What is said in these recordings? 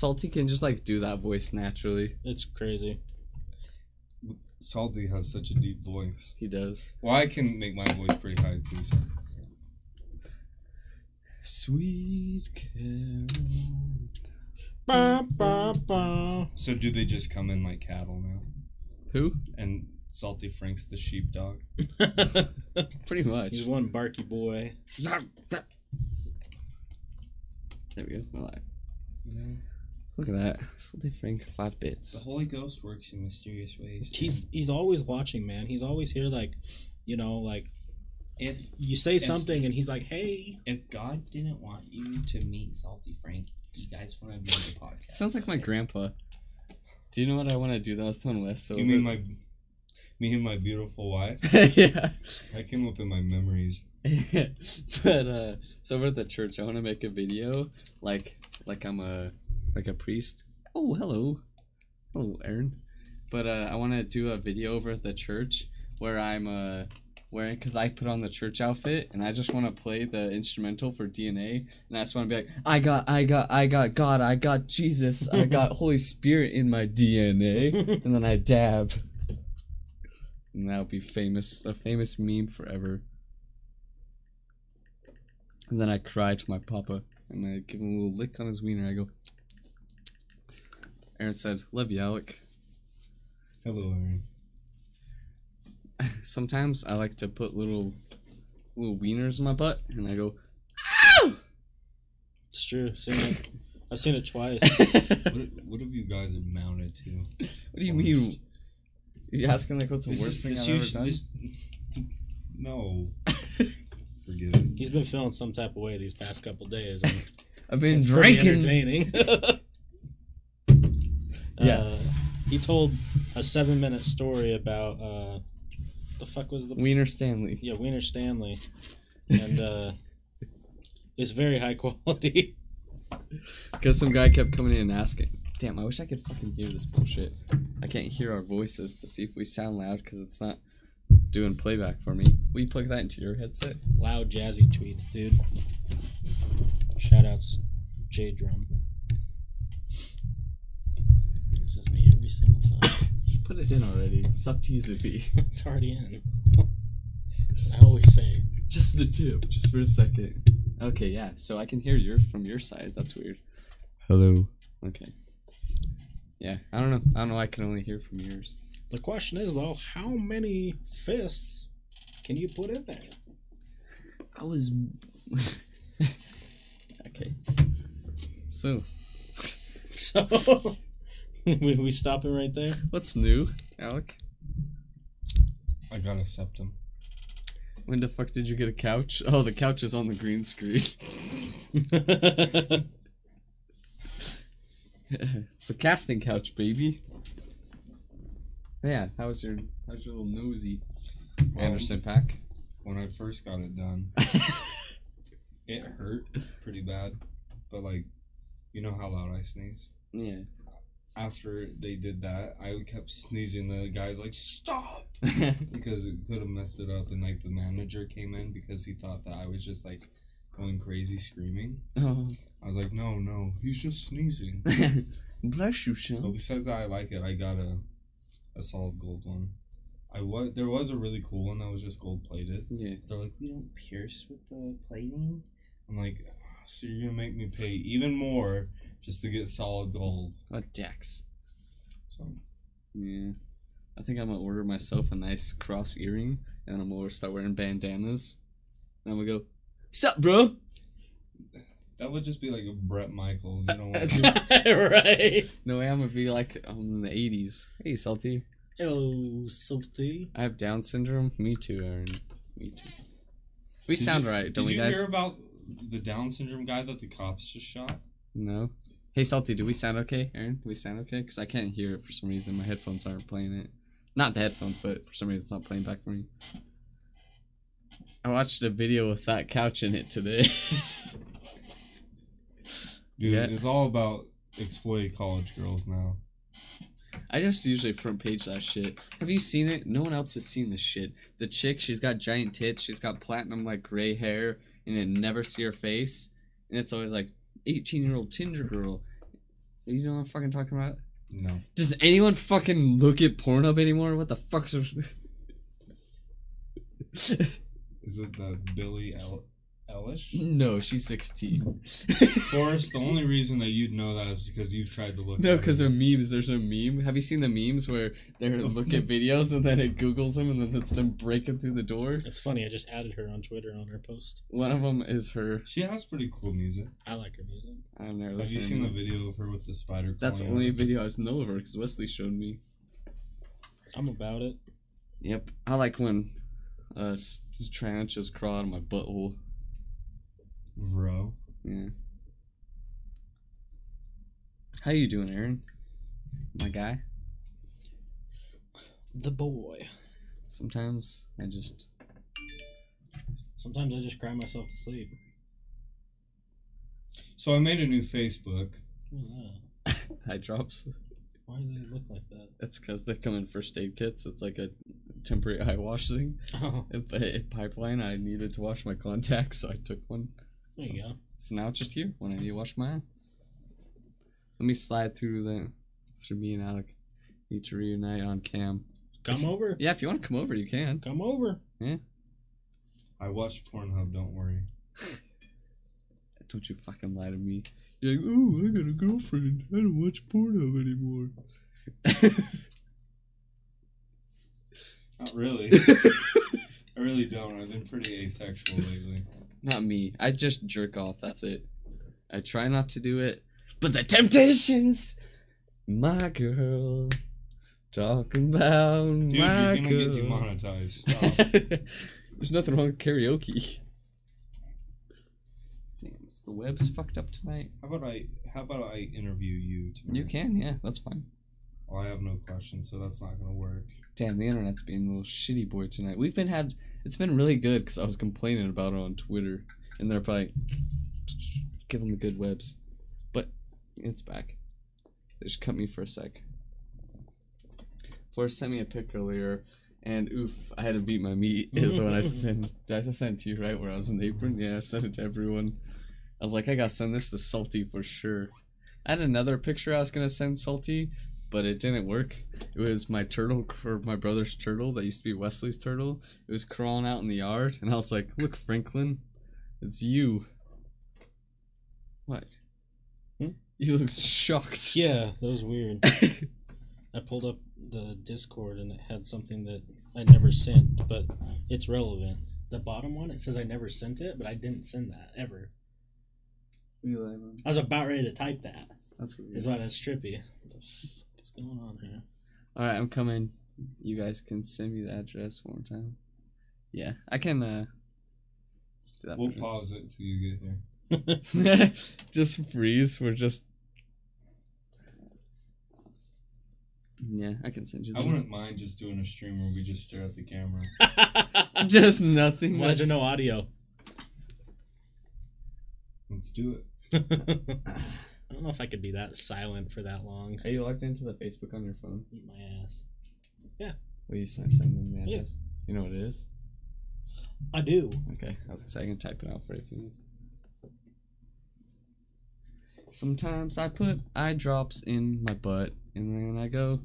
Salty can just like do that voice naturally. It's crazy. Salty has such a deep voice. He does. Well, I can make my voice pretty high too. So. Sweet Caroline. Ba, ba, ba. so do they just come in like cattle now? Who? And Salty Frank's the sheepdog. Pretty much. He's one barky boy. There we go. We're live. You know, Look at that. Salty Frank, five the. Holy Ghost works in mysterious ways. He's he's always watching, man. He's always here, like, you know, like if you say something and he's like, "Hey, if God didn't want you to meet Salty Frank, you guys want to be on the podcast. Sounds like my grandpa. Do you know what I want to do? That I was telling Wes. So you mean my me and my beautiful wife? yeah. That came up in my memories. but uh so over at the church I wanna make a video like like I'm a like a priest. Oh hello. Hello, Aaron. But uh I wanna do a video over at the church where I'm uh wearing because I put on the church outfit and I just wanna play the instrumental for DNA and I just wanna be like, I got I got I got God, I got Jesus, I got Holy Spirit in my DNA and then I dab. And that'll be famous a famous meme forever. And then I cry to my papa and I give him a little lick on his wiener. I go, Aaron said, Love you, Alec. Hello, Aaron. Sometimes I like to put little little wieners in my butt and I go, it's true." I've seen it. I've seen it twice. What, what have you guys amounted to? What do you mean? You asking like what's the This worst is- thing I've ever us- done? this- no. Forget it. He's been feeling some type of way these past couple days. I've been it's pretty drinking. entertaining. Yeah. Uh, he told a seven-minute story about uh, the fuck was the Wiener Stanley. yeah Wiener Stanley, and uh, it's very high quality. Because some guy kept coming in and asking. Damn, I wish I could fucking hear this bullshit. I can't hear our voices to see if we sound loud because it's not doing playback for me. Will you plug that into your headset? Loud jazzy tweets, dude. Shoutouts, J Drum. This is me every single time. Put it in already. Stop teasing me. it's already in. I always say. just the tip, just for a second. Okay, yeah. So I can hear your from your side. That's weird. Hello. Okay. Yeah, I don't know. I don't know. I can only hear from yours. The question is though, how many fists can you put in there? I was. okay. So, So we, we stopping right there. what's new, Alec? I got a septum. When the fuck did you get a couch? Oh, the couch is on the green screen. it's a casting couch, baby. Yeah, how was your how was your little nosy Well, Anderson pack? When I first got it done, it hurt pretty bad. But like, you know how loud I sneeze. Yeah. After they did that, I kept sneezing. The guy's like, "Stop!" because it could have messed it up. And like the manager came in because he thought that I was just like going crazy screaming. oh. I was like, "No, no, he's just sneezing." Bless you, But Sean. besides that, I like it. I got a a solid gold one. I was there was a really cool one that was just gold plated. Yeah. They're like, we don't pierce with the plating. I'm like, "Ah, so you're gonna make me pay even more just to get solid gold. A Dex. So Yeah. I think I'm gonna order myself a nice cross earring and I'm gonna start wearing bandanas. And I'm gonna go, Sup, bro? that would just be like a Bret Michaels. You know what? right. No way, I'm gonna be like I'm in the 80s. Hey, Salty. Hello, salty. I have Down syndrome. Me too, Aaron. Me too. We sound you, right, Did don't we, guys? Did you hear about the Down syndrome guy that the cops just shot? No. Hey, Salty, do we sound okay, Aaron? Do we sound okay? Because I can't hear it for some reason. My headphones aren't playing it. Not the headphones, but for some reason it's not playing back for me. I watched a video with that couch in it today. Dude, Yeah. it's all about exploited college girls now. I just usually front page that shit. Have you seen it? No one else has seen this shit. The chick, she's got giant tits, she's got platinum like gray hair, and you never see her face. And it's always like 18 year old Tinder girl. You know what I'm fucking talking about? No. Does anyone fucking look at Pornhub anymore? What the fuck's? Is it the Billie El- Eilish? no, she's 16. Forrest, the only reason that you'd know that is because you've tried to look. No, because it. of memes. There's a meme. Have you seen the memes where they look at videos and then it Googles them and then it's them breaking through the door? It's funny. I just added her on Twitter on her post. One of them is her. she has pretty cool music. I like her music. I've never Have you seen the video of her with the spider? That's the only up? video I know of her because Wesley showed me. I'm about it. Yep, I like when uh s- tarantulas crawl out of my butthole. Bro. Yeah. How you doing, Aaron? My guy. The boy. Sometimes I just Sometimes I just cry myself to sleep. So I made a new Facebook. What was that? high drops. Why do they look like that? It's because they come in first aid kits. It's like a temporary eye wash thing. Oh, If a pipeline, I needed to wash my contacts, so I took one. There you go. So now it's just here when I need to wash my eye. Let me slide through the through me and Alec. Need to reunite on cam. Come over. Yeah, if you want to come over, you can. Come over. Yeah. I watch Pornhub. Don't worry. Don't you fucking lie to me. You're like, oh, I got a girlfriend. I don't watch Pornhub anymore. Not really. I really don't. I've been pretty asexual lately. Not me. I just jerk off. That's it. I try not to do it, but the temptations. My girl, talking about Dude, my you're gonna girl. get demonetized. Stop. There's nothing wrong with karaoke. Damn, is the web's fucked up tonight. how about I? How about I interview you tonight? You can, yeah, that's fine. Well, I have no questions, so that's not gonna work. Damn, the internet's being a little shitty boy tonight. We've been had, it's been really good because I was complaining about it on Twitter, and they're probably give them the good webs, but it's back. They just cut me for a sec. Forrest sent me a pic earlier, and oof, I had to beat my meat. Is when I sent, I send to you right where I was in the apron? Yeah, I sent it to everyone. I was like, I gotta send this to Salty for sure. I had another picture I was gonna send Salty, but it didn't work. It was my turtle for my brother's turtle that used to be Wesley's turtle. It was crawling out in the yard, and I was like, "Look, Franklin, it's you." What? Hmm? You look shocked. Yeah, that was weird. I pulled up the Discord and it had something that I never sent, but it's relevant. The bottom one, it says I never sent it, but I didn't send that ever. I was about ready to type that. That's weird. Is why that's trippy. What the fuck is going on here? All right, I'm coming. You guys can send me the address one more time. Yeah, I can. uh do that. We'll for pause it till you get here. just freeze. We're just. Yeah, I can send you. I wouldn't mind just doing a stream where we just stare at the camera. Just nothing. Why is there no audio? Let's do it. I don't know if I could be that silent for that long. Are you logged into the Facebook on your phone? Eat my ass. Yeah. Will you send them the Yeah. You know what it is? I do. Okay, I was gonna say I can type it out for you if you need. Sometimes I put eye drops in my butt and then I go.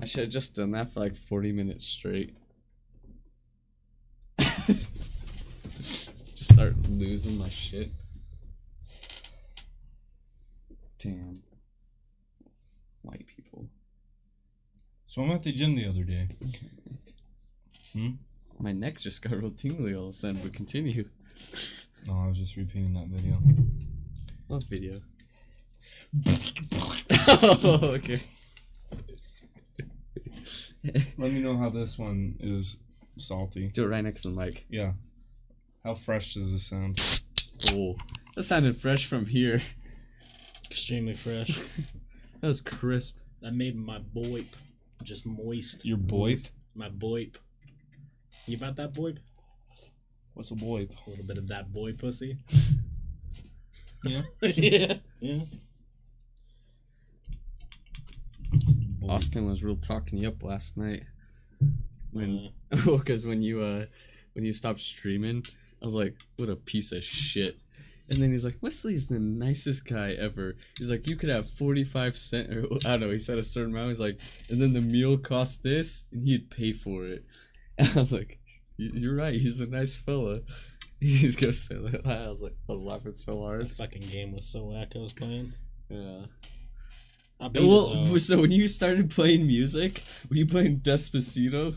I should have just done that for like 40 minutes straight. just start losing my shit. Damn. White people. So I'm at the gym the other day. Hmm? My neck just got real tingly all of a sudden, but continue. No, I was just repeating that video. What video? oh, okay. Let me know how this one is salty. Do it right next to the mic. Yeah. How fresh does this sound? Oh, that sounded fresh from here. Extremely fresh. That was crisp. I made my boip just moist. Your boy? My boip. You about that boip? What's a boy? A little bit of that boy pussy. Yeah. yeah. Yeah. Austin was real talking you up last night. when because when you uh when you stopped streaming, I was like, what a piece of shit. And then he's like, Wesley's the nicest guy ever. He's like, you could have forty five cent or I don't know. He said a certain amount. He's like, and then the meal cost this, and he'd pay for it. And I was like, you're right. He's a nice fella. He's gonna say that. I was like, I was laughing so the hard. fucking game was so whack. I was playing. Yeah. I it, Well, so when you started playing music, were you playing Despacito?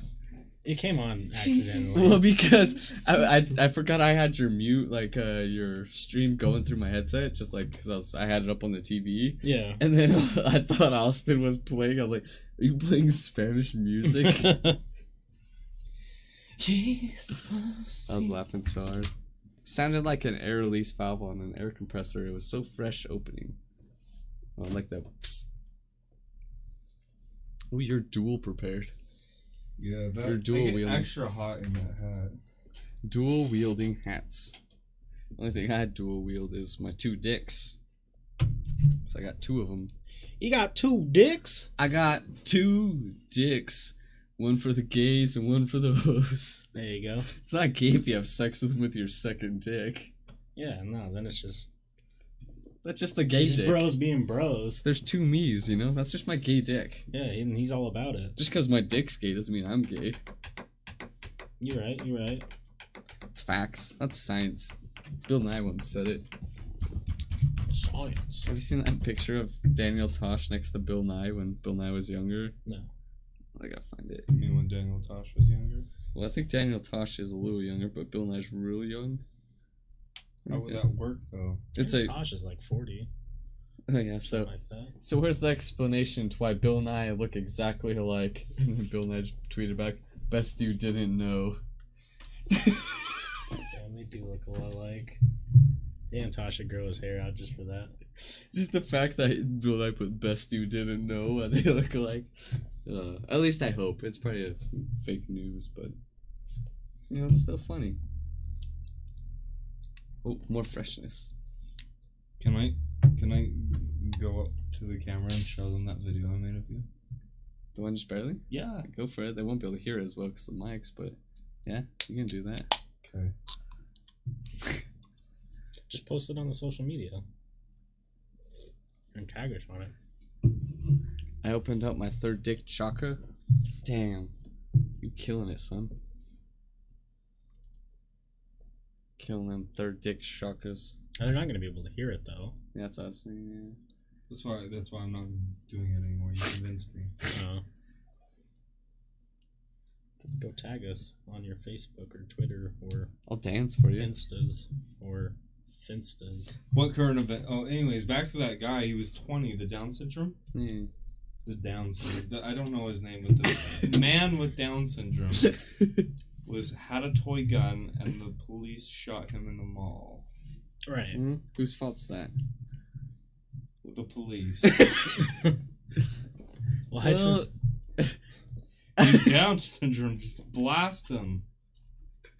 It came on accidentally. Well, because I, I I forgot I had your mute like uh your stream going through my headset just like because I was I had it up on the TV yeah. and then I thought Austin was playing. I was like, "Are you playing Spanish music?" Jesus. I was laughing so hard. Sounded like an air release valve on an air compressor. It was so fresh opening. Oh, like that. Oh, you're dual prepared. Yeah, that You're dual I get wielding. extra hot in that hat. Dual wielding hats. Only thing I dual wield is my two dicks. So I got two of them. you got two dicks. I got two dicks. One for the gays and one for the hoes. There you go. It's not gay if you have sex with them with your second dick. Yeah, no, then it's just, That's just the gay just dick. bros being bros. There's two me's, you know? That's just my gay dick. Yeah, and he's all about it. Just because my dick's gay doesn't mean I'm gay. You're right. You're right. It's facts. That's science. Bill Nye once said it. Science. Have you seen that picture of Daniel Tosh next to Bill Nye when Bill Nye was younger? No. I gotta find it. I mean, when Daniel Tosh was younger. Well, I think Daniel Tosh is a little younger, but Bill Nye's really young. How would that work though? It's a Tosh is like forty. oh yeah. So like that. so where's the explanation to why Bill Nye look exactly alike? And then Bill Nye tweeted back, "Best you didn't know." Damn, they do look a lot alike. Damn, Tosh should grow his hair out just for that. Just the fact that Bill Nye put "Best you didn't know" and they look alike. Uh, at least I hope it's probably a fake news, but you know it's still funny. Oh, more freshness. Can I can I go up to the camera and show them that video I made of you? The one just barely. Yeah. Go for it. They won't be able to hear it as well because the mics, but yeah, you can do that. Okay. Just post it on the social media. And tag us on it. I opened up my third dick chakra. Damn. You killing it, son. Killing them third dick chakras. And they're not gonna be able to hear it though. Yeah, that's what I was saying, That's why that's why I'm not doing it anymore. You convinced me. Uh, go tag us on your Facebook or Twitter or I'll dance for you. Instas or Finstas. What current event? Oh, anyways, back to that guy. He was 20. The Down syndrome. Yeah. The Down syndrome. The, I don't know his name, but the man with Down syndrome was had a toy gun, and the police shot him in the mall. Right. Mhm. Whose fault's that? The police. Why is Well, He's Down syndrome. Just blast him.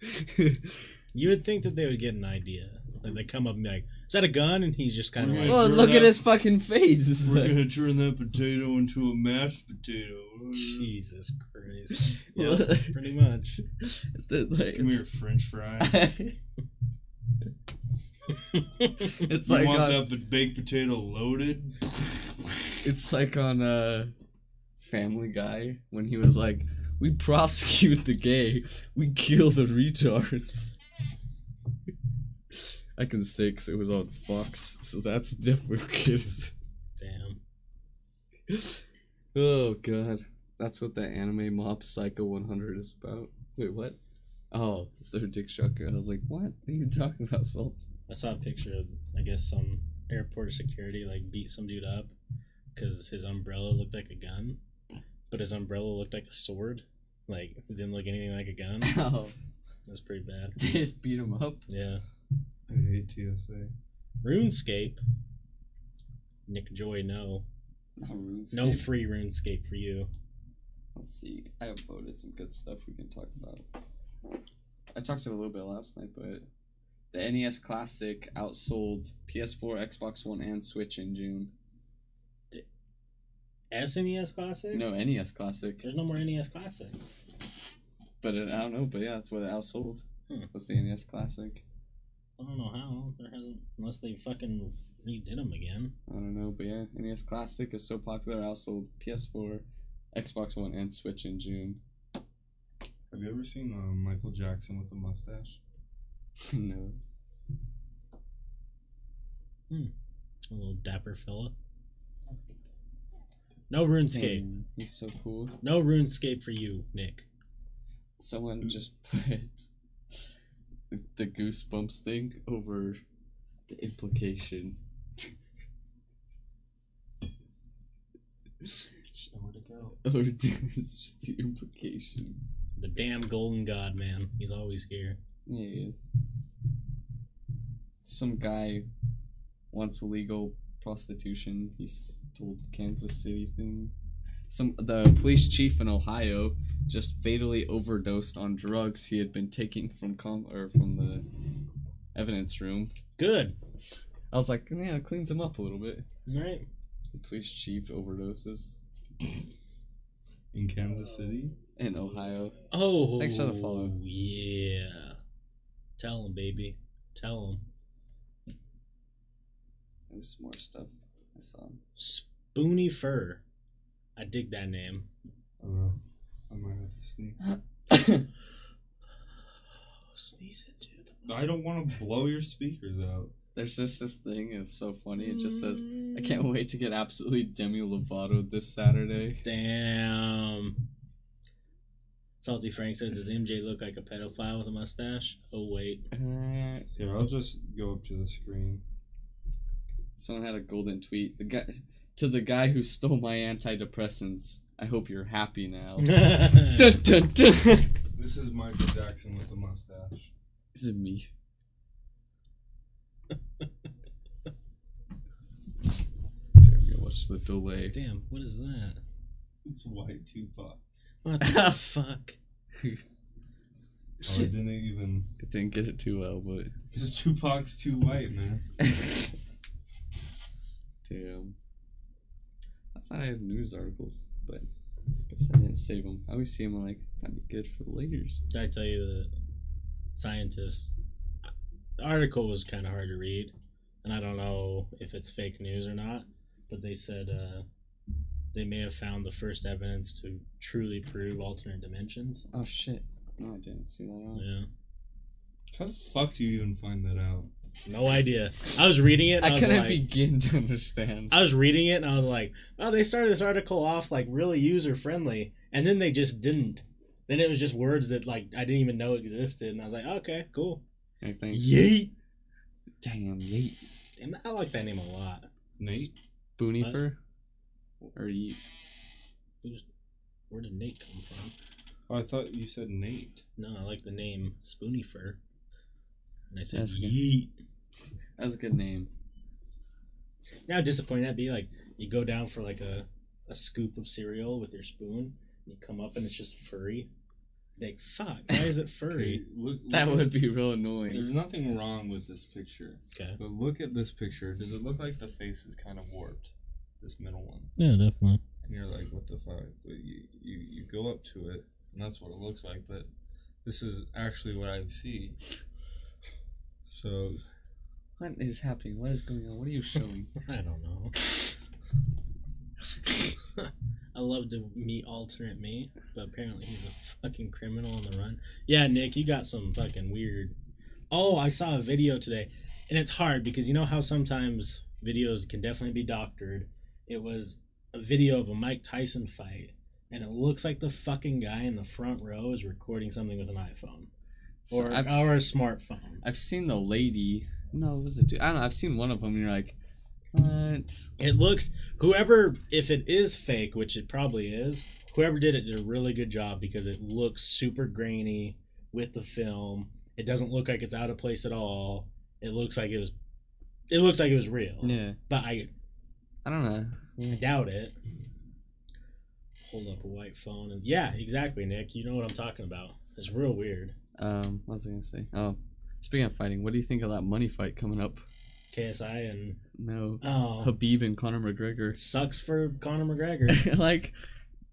You would think that they would get an idea. Like they come up and be like, "Is that a gun?" And he's just kind of like, well, Turn look at his fucking face. We're gonna turn that potato into a mashed potato. "Jesus Christ." Yeah, pretty much. The- like, Come it's- here, French fry. it's you like want on, that baked potato loaded? it's like on uh Family Guy when he was like, "We prosecute the gay, we kill the retards." I can say 'cause it was on Fox, so that's different, kids. Damn. Oh god, that's what that anime Mob Psycho 100 is about. Wait, what? Oh, the third dick chakra. I was like, what are you talking about, Salt? I saw a picture of, I guess, some airport security like beat some dude up because his umbrella looked like a gun, but his umbrella looked like a sword. Like it didn't look anything like a gun. Oh, That's pretty bad. they just beat him up. Yeah. I hate TSA. RuneScape. Nick Joy, no, No, RuneScape. no free RuneScape for you. Let's see. I upvoted some good stuff we can talk about. I talked to it a little bit last night, but the NES Classic outsold PS4, Xbox One, and Switch in June. SNES Classic. No, NES Classic. There's no more NES Classics. But it, I don't know. But yeah, that's what it outsold. Hmm. Was the NES Classic? I don't know how. There hasn't unless they fucking redid them again. I don't know, but yeah, NES Classic is so popular, it outsold PS4, Xbox One, and Switch in June. Have you ever seen uh, Michael Jackson with a mustache? no. Hmm. A little dapper fella. No RuneScape. Damn, he's so cool. No RuneScape for you, Nick. Someone just put the, the goosebumps thing over the implication. Just nowhere to go. Or it's just the implication. The damn golden god, man. He's always here. Yeah, he is. Some guy wants illegal prostitution. He's told Kansas City thing. Some the police chief in Ohio just fatally overdosed on drugs he had been taking from com or from the evidence room. Good. I was like, yeah, it cleans him up a little bit. Right. The police chief overdoses In Kansas City? in Ohio. Oh. Thanks for the follow. Yeah. Tell him, baby. Tell him. There's some more stuff I saw. Spoony Fur. I dig that name. I don't know. I might have to sneeze. Sneeze it, dude. I don't want to blow your speakers out. There's just this thing. It's so funny. It just says, "I can't wait to get absolutely Demi Lovato this Saturday." Damn. Salty Frank says, "Does MJ look like a pedophile with a mustache?" Oh wait. Uh, Here, I'll just go up to the screen. Someone had a golden tweet. The guy to the guy who stole my antidepressants. I hope you're happy now. dun, dun, dun. This is Michael Jackson with a mustache. Is it me? Damn, you watch the delay. Damn, what is that? It's white Tupac. What the fuck? Oh, I didn't even. I didn't get it too well, but Because Tupac's too white, man. damn. I thought I had news articles, but I guess I didn't save them. I always see them like that'd be good for the Lakers. Did I tell you that scientists? The article was kind of hard to read, and I don't know if it's fake news or not. But they said uh, they may have found the first evidence to truly prove alternate dimensions. Oh shit! No, I didn't see that. Out. Yeah, How the fuck do you even find that out? No idea. I was reading it. And I, I couldn't like, begin to understand. I was reading it and I was like, oh, they started this article off like really user friendly, and then they just didn't. Then it was just words that like I didn't even know existed, and I was like, okay, cool. I think. Yeet. Damn, yeet. Damn, I like that name a lot. Nate? Spoonifer? Or yeet? Where did Nate come from? Oh, I thought you said Nate. No, I like the name Spoony Fur. And I said That's good. yeet. That's a good name. Now disappointing that'd be like you go down for like a, a scoop of cereal with your spoon, and you come up and it's just furry. Like fuck, why is it furry? Okay, look, That look would be real annoying. There's nothing wrong with this picture. Okay. But look at this picture. Does it look like the face is kind of warped? This middle one. Yeah, definitely. And you're like, what the fuck? But you, you, you go up to it, and that's what it looks like. But this is actually what I see. So, What is happening? What is going on? What are you showing? I don't know. I love to meet alternate me, but apparently he's a fucking criminal on the run. Yeah, Nick, you got some fucking weird. Oh, I saw a video today, and it's hard because you know how sometimes videos can definitely be doctored. It was a video of a Mike Tyson fight, and it looks like the fucking guy in the front row is recording something with an iPhone So or I've, or a smartphone. I've seen the lady. No, it was a dude. I don't know. I've seen one of them, and you're like, what? It looks whoever if it is fake, which it probably is, whoever did it did a really good job because it looks super grainy with the film. It doesn't look like it's out of place at all. It looks like it was it looks like it was real. Yeah. But I, I don't know. I doubt it. Hold up a white phone and yeah, exactly, Nick. You know what I'm talking about. It's real weird. Um, what was I gonna say? Oh, speaking of fighting, what do you think of that money fight coming up? KSI and No, oh Khabib and Conor McGregor. sucks for Conor McGregor. like,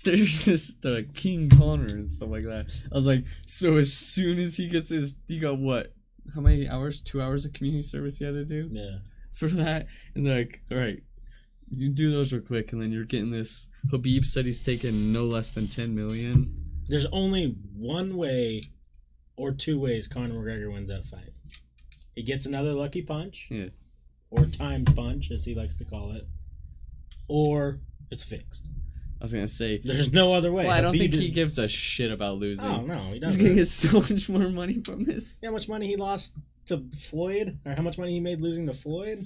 there's this the King Conor and stuff like that. I was like, so as soon as he gets his, he got what? How many hours? Two hours of community service he had to do Yeah. for that, and they're like, all right, you do those real quick, and then you're getting this. Khabib said he's taking no less than ten million. There's only one way or two ways Conor McGregor wins that fight. He gets another lucky punch. Yeah. Or timed punch, as he likes to call it. Or it's fixed. I was gonna say. There's no other way. Well, I don't Khabib think is- he gives a shit about losing. Oh no, he He's doesn't. gonna get so much more money from this. See how much money he lost to Floyd, or how much money he made losing to Floyd?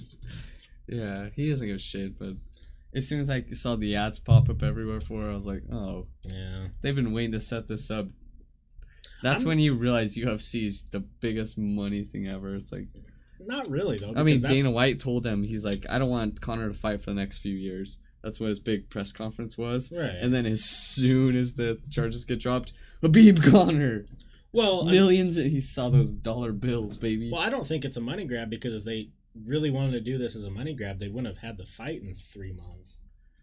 Yeah, he doesn't give a shit. But as soon as I saw the ads pop up everywhere for, it, I was like, oh, Yeah. they've been waiting to set this up. That's I'm- when you realize UFC is the biggest money thing ever. It's like, Not really though. I mean, Dana White told him he's like, I don't want Conor to fight for the next few years. That's what his big press conference was. Right. And then as soon as the charges get dropped, Khabib Conor, well, I, millions. he saw those dollar bills, baby. well, I don't think it's a money grab because if they really wanted to do this as a money grab, they wouldn't have had the fight in three months.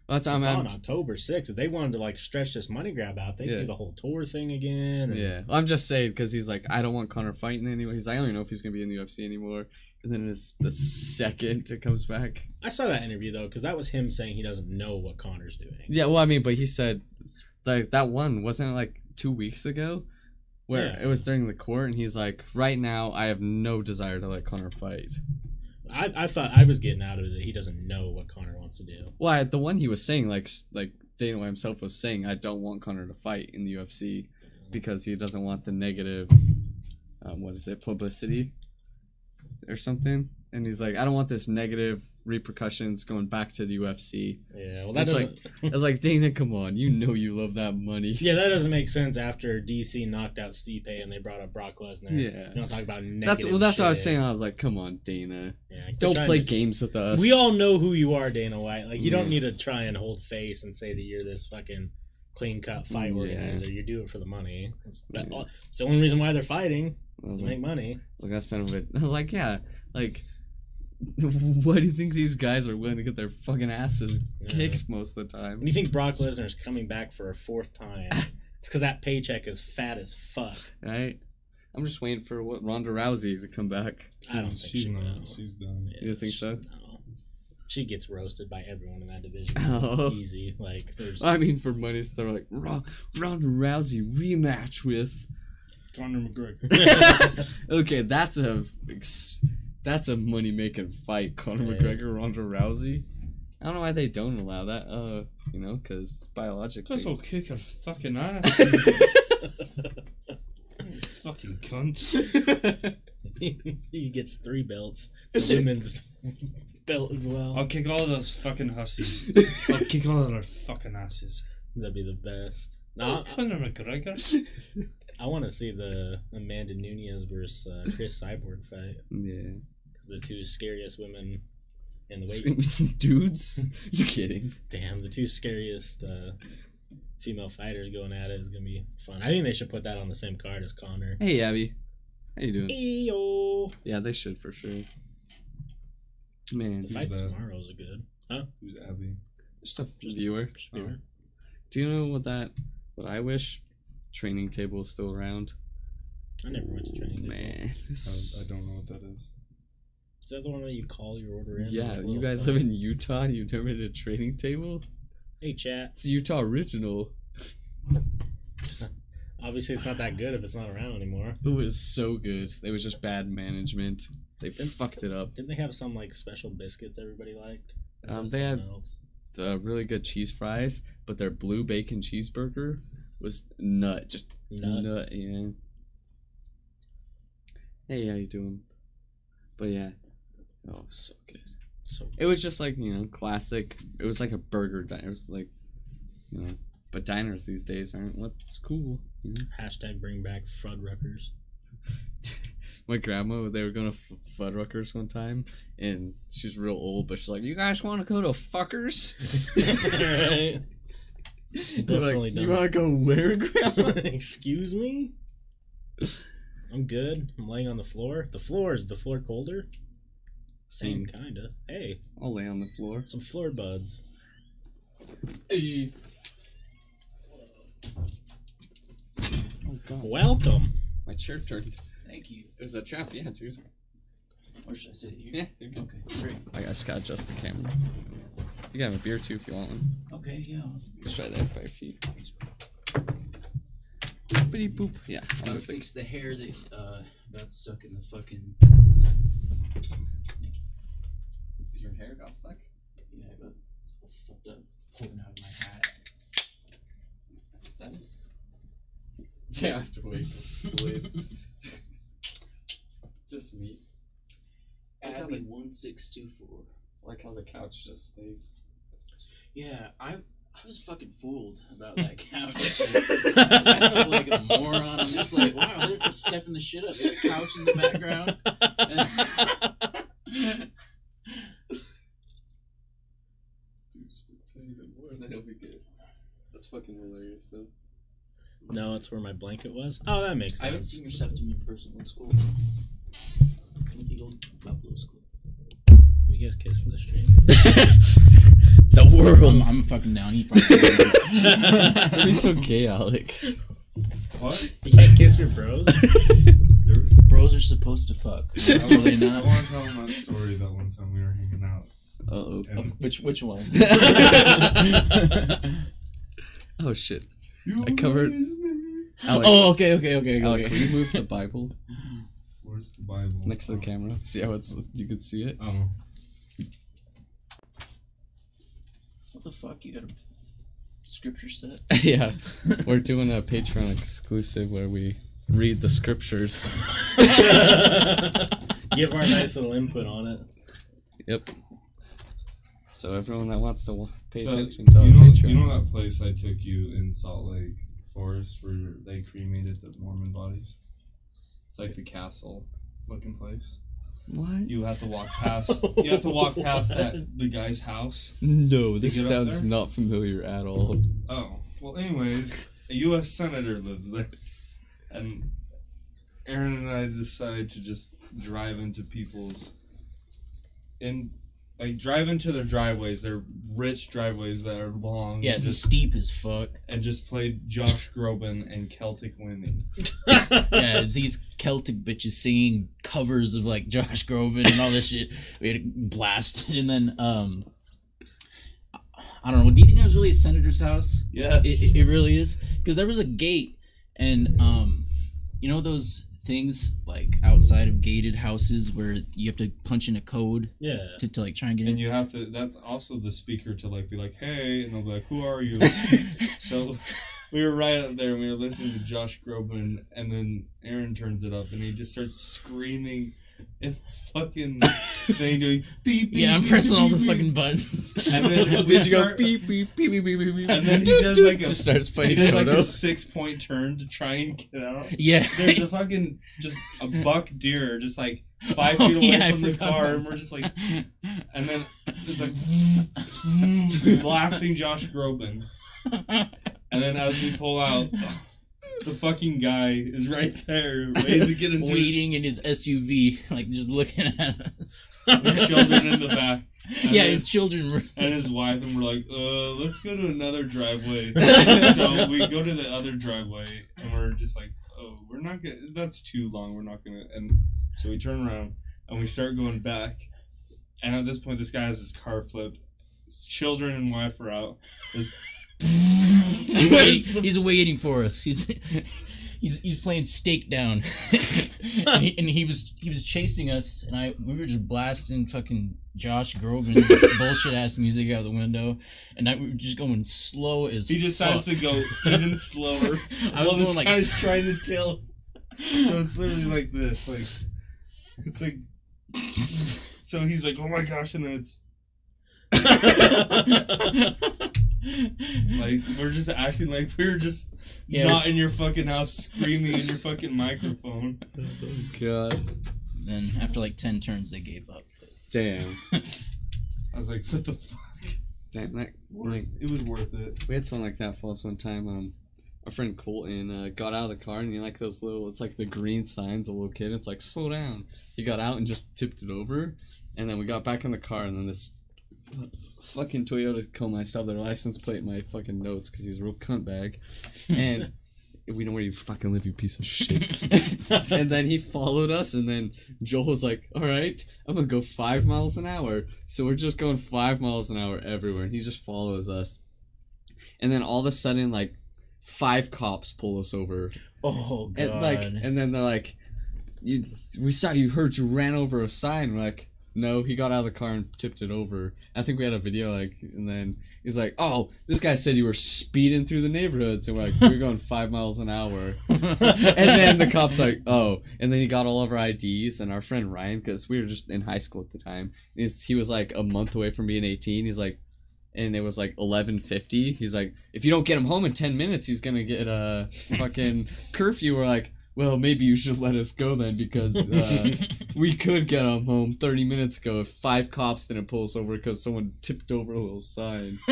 That's It's I'm, on I'm October 6th. If they wanted to like stretch this money grab out, they'd Yeah. do the whole tour thing again. and- Yeah, I'm just saying because he's like, I don't want Conor fighting anymore. He's like, I don't even know if he's gonna be in the UFC anymore. And then it's the second it comes back. I saw that interview though, because that was him saying he doesn't know what Conor's doing. Yeah, well, I mean, but he said, like that one wasn't it like two weeks ago, where Yeah. it was during the court, and he's like, right now, I have no desire to let Conor fight. I, I thought I was getting out of it that he doesn't know what Conor wants to do. Well, the one he was saying, like, like Dana himself was saying, I don't want Conor to fight in the UFC because he doesn't want the negative, um, what is it, publicity or something. And he's like, I don't want this negative repercussions going back to the UFC. Yeah, well that It's doesn't. I was like, Dana, come on, you know you love that money. yeah, that doesn't make sense after DC knocked out Stipe and they brought up Brock Lesnar. Yeah. you don't talk about negative. That's well. That's what I was saying. I was like, "Come on, Dana, Yeah, don't play to- games with us." We all know who you are, Dana White. Like you don't need to try and hold face and say that you're this fucking clean cut fight Yeah. organizer. You do it for the money. It's, that, Yeah. it's the only reason why they're fighting is to like, make money. I like, of a. I was like, yeah, like, why do you think these guys are willing to get their fucking asses Yeah. kicked most of the time? When you think Brock Lesnar is coming back for a fourth time, it's because that paycheck is fat as fuck. Right? I'm just waiting for what Ronda Rousey to come back. I don't think she's she not. will. She's done. Yeah, You think she- so? No. She gets roasted by everyone in that division. Oh. Easy. Like there's I mean, for money, they're like Ron- Ronda Rousey rematch with. Conor McGregor. okay, that's a ex- that's a money making fight. Conor Yeah. McGregor, Ronda Rousey. I don't know why they don't allow that. Uh, you know, because biologically. This will kick her fucking ass. fucking cunt. he gets three belts. The women's belt as well. I'll kick all those fucking hussies. I'll kick all of their fucking asses. That'd be the best. Oh, Conor McGregor. I want to see the Amanda Nunes versus uh, Cris Cyborg fight yeah. Because the two scariest women in the weight. Dudes. Just kidding. Damn, the two scariest uh, female fighters going at it is gonna be fun. I think they should put that on the same card as Conor. Hey, Abby. How you doing? Eyo. Yeah, they should for sure. Man, The fight fights tomorrow is good. Huh? Who's Abby? just a viewer. Just viewer. Do you know what that? What I wish? Training table is still around. I never went to training. table. Man, I, I don't know what that is. Is that the one that you call your order in? yeah, you guys phone? live in Utah. and You've never been to a training table? Hey, chat. It's Utah original. Obviously, it's not that good if it's not around anymore. It was so good. It was just bad management. They fucked it up. Didn't they have some like special biscuits everybody liked? Um, they had-? The really good cheese fries, but their blue bacon cheeseburger was nut. Just Nut. nut. yeah. Hey, how you doing? But yeah, oh, so good. So It was just like you know, classic. It was like a burger diner. It was like, you know, but diners these days aren't what's cool. You know? hashtag bring back Fuddruckers. My grandma, they were going to F- Fuddruckers one time, and she's real old, but she's like, "You guys want to go to Fuckers?" Definitely like, you want to go where, grandma? Excuse me. I'm good. I'm laying on the floor. The floor is the floor colder. Same Same. kinda. Hey, I'll lay on the floor. some floor buds. Hey. Oh god, Welcome. my chair turned. Thank you. It was a trap, yeah, dude. Where should I sit here? Yeah, you're good. Okay, great. I just gotta adjust the camera. You can have a beer too if you want one. Okay, yeah. Just right there by your feet. Boopity boop. Yeah, I'll Gotta fix the hair that uh got stuck in the fucking. Your hair got stuck? Yeah, I got all fucked up holding out of my hat. Is that it? Yeah, I have to wait. This is delayed. Just me. I like how Abby one six two four. Like how the couch just stays. Yeah, I I was fucking fooled about that couch. I felt like a moron. I'm just like, wow, they're, they're stepping the shit up. There's a couch in the background. Dude, just a tiny bit more, then it'll be good. That's fucking hilarious, though. No, it's where my blanket was. Oh, that makes sense. I haven't seen your septum in person. What school? Couldn't be going Buffalo school. You guys kiss for the stream. The I'm, world! I'm fucking down. He probably Don't be so gay, Alec. What? You can't kiss your bros. Bros are supposed to fuck. Are they I not? want to tell him that story that one time we were hanging out. Uh oh. Which which one? Oh shit. you I covered- raised me. Alec, Oh, okay, okay, okay, okay. Alec, okay. will you move the Bible Where's the Bible? next to the camera? See how it's you can see it? Oh. What the fuck? You got a scripture set? yeah. We're doing a Patreon exclusive where we read the scriptures. Give our nice little input on it. Yep. So everyone that wants to pay So, attention to you know, Patreon. you know that place I took you in Salt Lake Forest where they cremated the Mormon bodies? It's like the castle looking place. what? You have to walk past. you have to walk past that the guy's house. No, this sounds not familiar at all. Oh well. Anyways, a U.S. senator lives there, and Aaron and I decided to just drive into people's in like drive into their driveways. They're rich driveways that are long. Yeah, and it's just steep as fuck. and just played Josh Groban and Celtic Women. Yeah, it's these Celtic bitches singing covers of like Josh Groban and all this shit. We had it blasted, and then um, I don't know. Do you think that was really a senator's house? Yes. It, it really is because there was a gate, and um, you know those things like outside of gated houses where you have to punch in a code Yeah. to, to like try and get and in. you have to. That's also the speaker to like be like, "Hey," and they'll be like, "Who are you?" so we were right up there, and we were listening to Josh Groban, and then Aaron turns it up, and he just starts screaming and fucking thing doing beep. beep yeah, I'm beep, pressing all the fucking buttons. And then Did we go start- beep beep beep beep beep beep beep? And then he does like a just starts he playing does like a six point turn to try and get out. yeah, There's a fucking just a buck deer just like five Oh, feet away yeah, I from the car, and we're just like, and then it's like blasting Josh Groban, and then as we pull out, the fucking guy is right there waiting to get into his, in his SUV, like just looking at us. with children in the back. Yeah, then- his children were. and his wife, and we're like, uh, let's go to another driveway. so we go to the other driveway, and we're just like, oh, we're not gonna. That's too long. We're not gonna. And so we turn around and we start going back. And at this point, this guy has his car flipped. His children and wife are out. His He's waiting, he's waiting for us. He's he's he's playing stake down, and, he, and he was he was chasing us, and I we were just blasting fucking Josh Groban bullshit ass music out the window, and I, we were just going slow as he decides fuck. to go even slower. I was this like guy's trying to tilt. So it's literally like this. Like it's like. So he's like, "Oh my gosh!" and then it's Like we're just acting like we're just Yeah. not in your fucking house screaming in your fucking microphone. Oh God. then after like ten turns, they gave up. Damn. I was like, what the fuck? Damn. That, like, it was worth it. we had something like that for us one time. Um, our friend Colton uh, got out of the car and you know, like those little, it's like the green signs, a little kid. It's like slow down. He got out and just tipped it over, and then we got back in the car, and then this fucking Toyota Tacoma. I still their license plate in my fucking notes because he's a real cunt bag. And we know where you fucking live, you piece of shit. and then he followed us, and then Joel was like, "All right, I'm gonna go five miles an hour." So we're just going five miles an hour everywhere, and he just follows us. And then all of a sudden, like five cops pull us over, Oh god. and like, and then they're like, "You, we saw you heard you ran over a sign." We're like, "No, he got out of the car and tipped it over." I think we had a video, like, and then he's like, "Oh, this guy said you were speeding through the neighborhoods," and we're like, "We're going five miles an hour." and then the cops like, "Oh," and then he got all of our IDs and our friend Ryan, because we were just in high school at the time. He's, he was like a month away from being eighteen. He's like. And it was like eleven fifty. He's like, if you don't get him home in ten minutes, he's gonna get a fucking curfew. We're like, well, maybe you should let us go then because uh, we could get him home 30 minutes ago if five cops didn't pull us over because someone tipped over a little sign.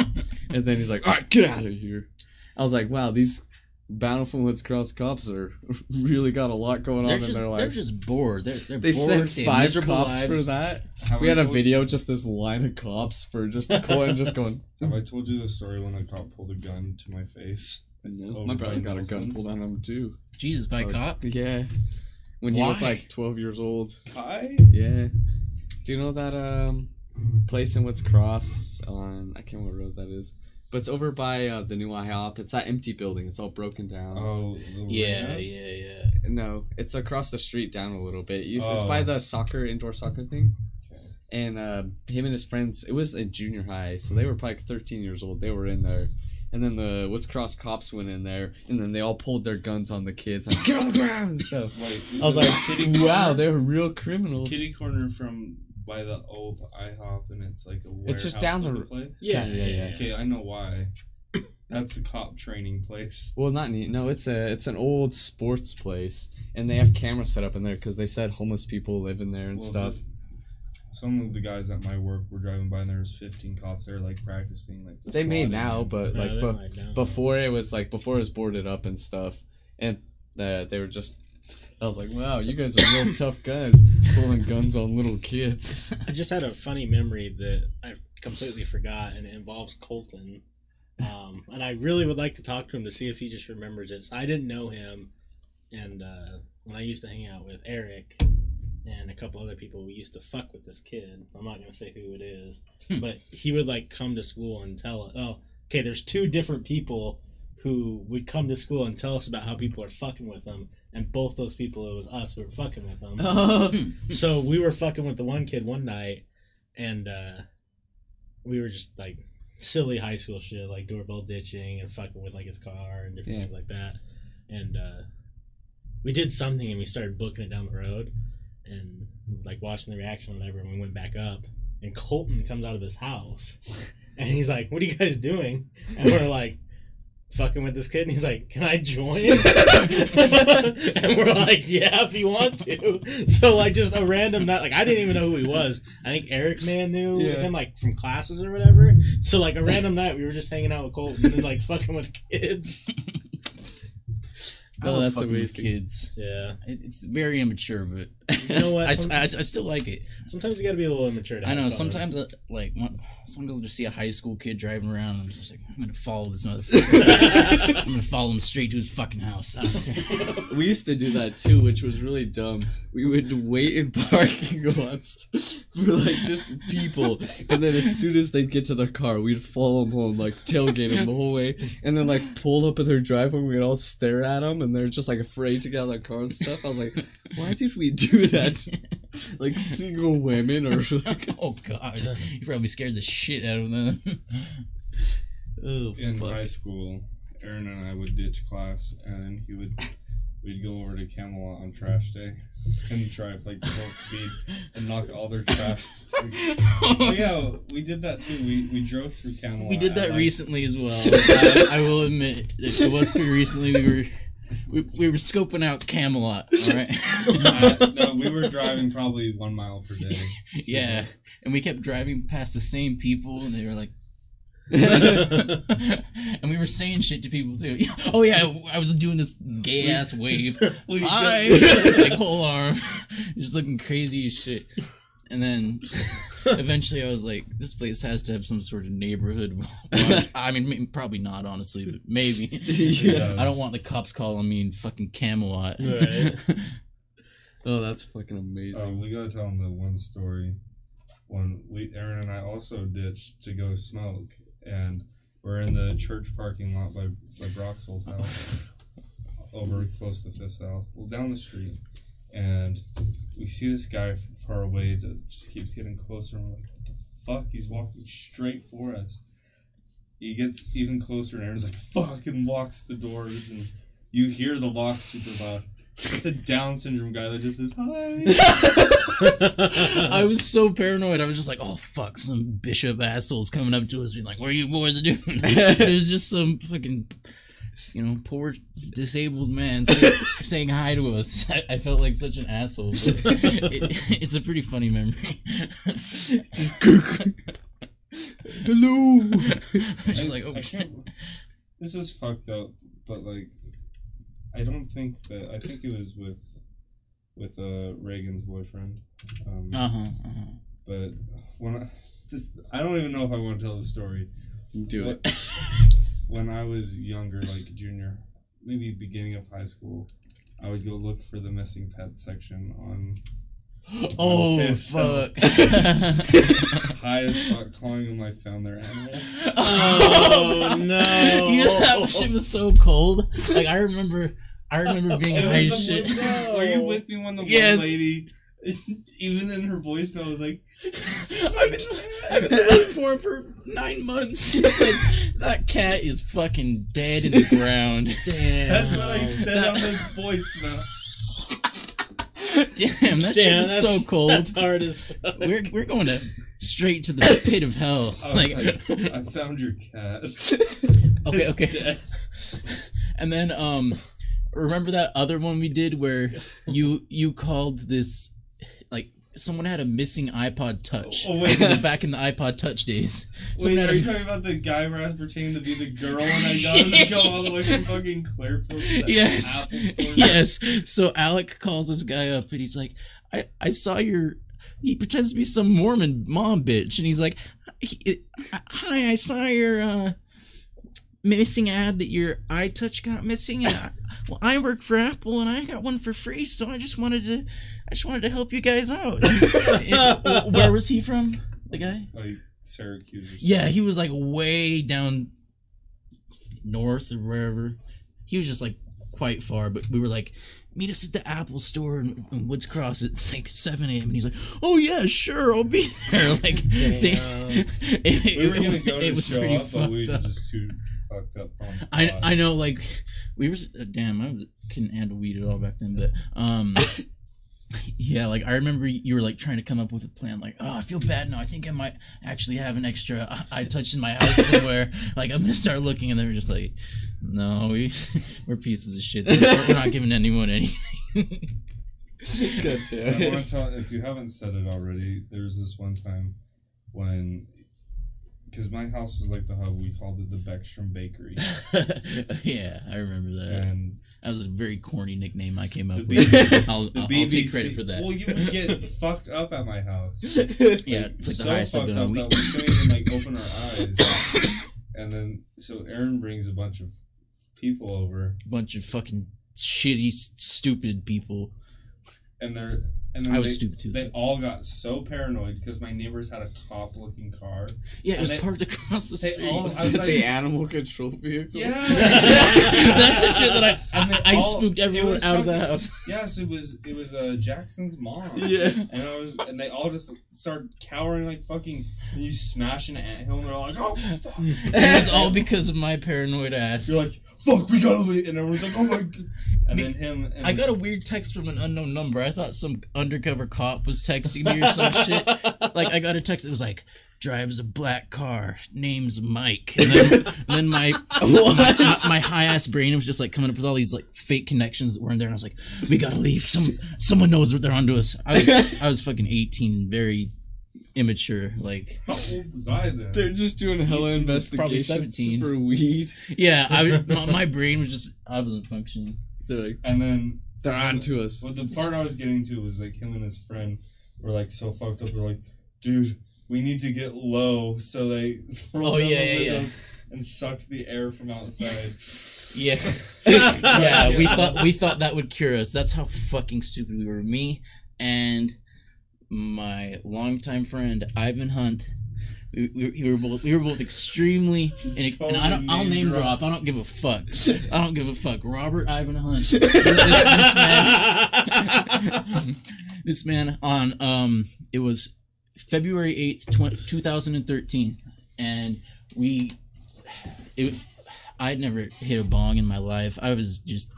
and then he's like, all right, get out of here. I was like, wow, these Bountiful Woods Cross cops are really got a lot going they're on in just their they're just bored. They're, they're They bored. sent five miserable cops for that. Have We I had a told- video, just this line of cops for just going, just going. Have I told you the story when a cop pulled a gun to my face? No, Oh, my brother Brian got a gun pulled on him too. Jesus, by Oh, cop. Yeah, when he was like 12 years old. Kai? Yeah. Do you know that um place in Woods Cross on I can't remember what road that is. But it's over by uh, the new IHOP. It's that empty building. It's all broken down. Oh, the Yeah, yeah, yeah. No, it's across the street down a little bit. It used- It's by Oh. the soccer indoor soccer thing. Okay. And uh, him and his friends. It was a junior high, so they were probably like 13 years old. They were in there. And then the Woods Cross cops went in there, and then they all pulled their guns on the kids, like get on the ground and stuff. Wait, I was like, kitty wow, corner? they're real criminals. kitty corner from by the old IHOP, and it's like a It's just down the looking r- place. Yeah, Yeah, yeah, yeah. Okay, I know why. That's the cop training place. Well, not neat. No, it's a it's an old sports place, and they have cameras set up in there because they said homeless people live in there and Well, stuff. the- some of the guys at my work were driving by, and there was 15 cops there, like practicing, like the They may now, but No, like they bu- now. before it was like before it was boarded up and stuff, and uh, they were just. I was like, wow, you guys are real tough guys, pulling guns on little kids. I just had a funny memory that I completely forgot, and it involves Colton. Um, and I really would like to talk to him to see if he just remembers it. So I didn't know him, and uh, when I used to hang out with Eric and a couple other people, we used to fuck with this kid. I'm not gonna say who it is, but he would like come to school and tell us, "Oh, okay, there's two different people." Who would come to school and tell us about how people are fucking with them, and both those people, it was us who were fucking with them Oh. so we were fucking with the one kid one night and uh we were just like silly high school shit like doorbell ditching and fucking with like his car and different Yeah. things like that and uh we did something and we started booking it down the road and like watching the reaction or whatever and we went back up and colton comes out of his house and he's like what are you guys doing? And we're like fucking with this kid and he's like can i join? And we're like yeah if you want to. So like just a random night like i didn't even know who he was. I think eric man knew Yeah. him like from classes or whatever. So like a random night we were just hanging out with colton and like fucking with kids. Oh, love that's a with amazing. kids. yeah. It's very immature, but you know what I, Some- I, I still like it. sometimes you gotta be a little immature to I know. Sometimes, uh, like, one- sometimes I'll just see a high school kid driving around, and I'm just like, I'm gonna follow this motherfucker. I'm gonna follow him straight to his fucking house. I don't care. We used to do that too, which was really dumb. We would wait in parking lots for like just people, and then as soon as they'd get to their car, we'd follow them home, like tailgate them the whole way, and then like pull up at their driveway. and We'd all stare at them, and they're just like afraid to get out of their car and stuff. I was like, why did we do that? Like single women or like, oh god, you probably scared the shit out of them. oh in fuck. high school, Aaron and I would ditch class, and then he would. We'd go over to Camelot on trash day and drive like full speed and knock all their trash. oh yeah, we did that too. We we drove through Camelot. We did that like- recently as well. I, I will admit, it it was pretty recently. We were we, we were scoping out Camelot. All right. Uh, no, we were driving probably one mile per day. yeah, and we kept driving past the same people, and they were like. and we were saying shit to people too. Oh yeah, I was doing this gay ass wave. Like whole arm, just looking crazy as shit. And then eventually I was like, this place has to have some sort of neighborhood. watch. I mean, probably not, honestly, but maybe. Yeah. I don't want the cops calling me in fucking Camelot. Right. oh, that's fucking amazing. Um, we gotta tell them the one story when we Aaron and I also ditched to go smoke, and we're in the church parking lot by by Brock's old house, over close to Fifth South, well down the street, and we see this guy from far away that just keeps getting closer, and we're like, what the fuck? He's walking straight for us. He gets even closer, and Aaron's like, fuck, and locks the doors, and you hear the lock super loud. It's a Down syndrome guy that just says hi. I was so paranoid. I was just like, "Oh fuck, some bishop assholes coming up to us, being like, what are you boys doing?" it was just some fucking, you know, poor disabled man say, saying hi to us. I, I felt like such an asshole. But it, it's a pretty funny memory. just hello. She's like, oh shit. This is fucked up, but like, I don't think that. I think it was with, with uh Reagan's boyfriend. Um, Uh huh. Uh-huh. But when I this, I don't even know if I want to tell the story. Do it. When I was younger, like junior, maybe beginning of high school, I would go look for the missing pets section on Oh Okay, fuck. high as fuck, calling them I found their animals. Oh, no. Yeah, that shit was so cold. Like I remember, I remember being It high was as shit. one- Were you with me when the Yes. one lady, even in her voicemail, was like, I've been, I've been looking for him for nine months. like, that cat is fucking dead in the ground. Damn. That's what I said That- on the voicemail. Damn, that shit Damn, was that's so cold. That's hard as fuck. We're we're going to straight to the pit of hell. I Like, like, I found your cat. okay, It's okay. dead. And then um, remember that other one we did where you you called this like someone had a missing iPod Touch. Oh, wait. it was back in the iPod Touch days. Wait, Someone had are a- you talking about the guy where I was pretending to be the girl and I got him to go all the way from fucking yes yes so alec calls this guy up and he's like i i saw your he pretends to be some mormon mom bitch and he's like hi i saw your uh missing ad that your iTouch got missing and I, well i work for apple and i got one for free so i just wanted to i just wanted to help you guys out. And where was he from the guy? Like Syracuse or yeah, he was like way down north or wherever. He was just like quite far, but we were like, meet us at the Apple store in, in Woods Cross. at like 7 a.m. And he's like, oh yeah, sure, I'll be there. Like, they, it, We were it- go it was pretty up, but we up. just too fucked up I. I know, like, we were, uh, damn, I was- couldn't handle weed at all back then, but, um, yeah, like, I remember you were, like, trying to come up with a plan, like, oh, I feel bad now, I think I might actually have an extra I touched in my house somewhere, like, I'm gonna start looking, and they were just like, no, we, we're pieces of shit, we're, we're not giving anyone anything. God I want to tell if you haven't said it already. There's this one time when, because my house was like the hub, we called it the Beckstrom Bakery, yeah, I remember that. and That was a very corny nickname I came up The with. BBC I'll, I'll, I'll take credit for that. Well, you would get fucked up at my house. yeah, it's like so highest fucked up on that we couldn't even like open our eyes. and then so Aaron brings a bunch of people over, bunch of fucking shitty, stupid people. and they're and then I was they, stupid too. They all got so paranoid because my neighbors had a cop looking car. yeah, it was they- parked across the they street. all- Was it like- the animal control vehicle? Yeah. That's the shit that I and I, I all- spooked everyone was out of the house. Yes, it was it was uh, Jackson's mom. Yeah. And I was and they all just started cowering like fucking and you smash an anthill and they're all like, Oh fuck It was all because of my paranoid ass. You're like, fuck, we gotta leave and everyone's like, Oh my god And then him and I his- got a weird text from an unknown number. I thought some undercover cop was texting me or some shit. Like I got a text It was like, "Drives a black car, name's Mike." And then, and then my, my my, my high ass brain was just like coming up with all these like fake connections that weren't there, and I was like, "We gotta leave. Some someone knows what they're onto us." I was I was fucking eighteen, very immature. Like, How old was I then? They're just doing hella You- you were probably investigations 17. for weed. yeah, I my, my brain was just I wasn't functioning. They're like, And then they're on to us. What the part I was getting to was like him and his friend were like so fucked up. They're like, dude, we need to get low, so they rolled Oh, yeah, the yeah, yeah. windows and sucked the air from outside. Yeah. yeah, we thought we thought that would cure us. That's how fucking stupid we were. Me and my longtime friend Ivan Hunt. We, we, we were both we were both extremely and, and I don't I'll name name drop. I don't give a fuck. I don't give a fuck. Robert Ivan Hunt. this, this man, this man on um it was February 8th, tw- 2013 and we it I'd never hit a bong in my life. I was just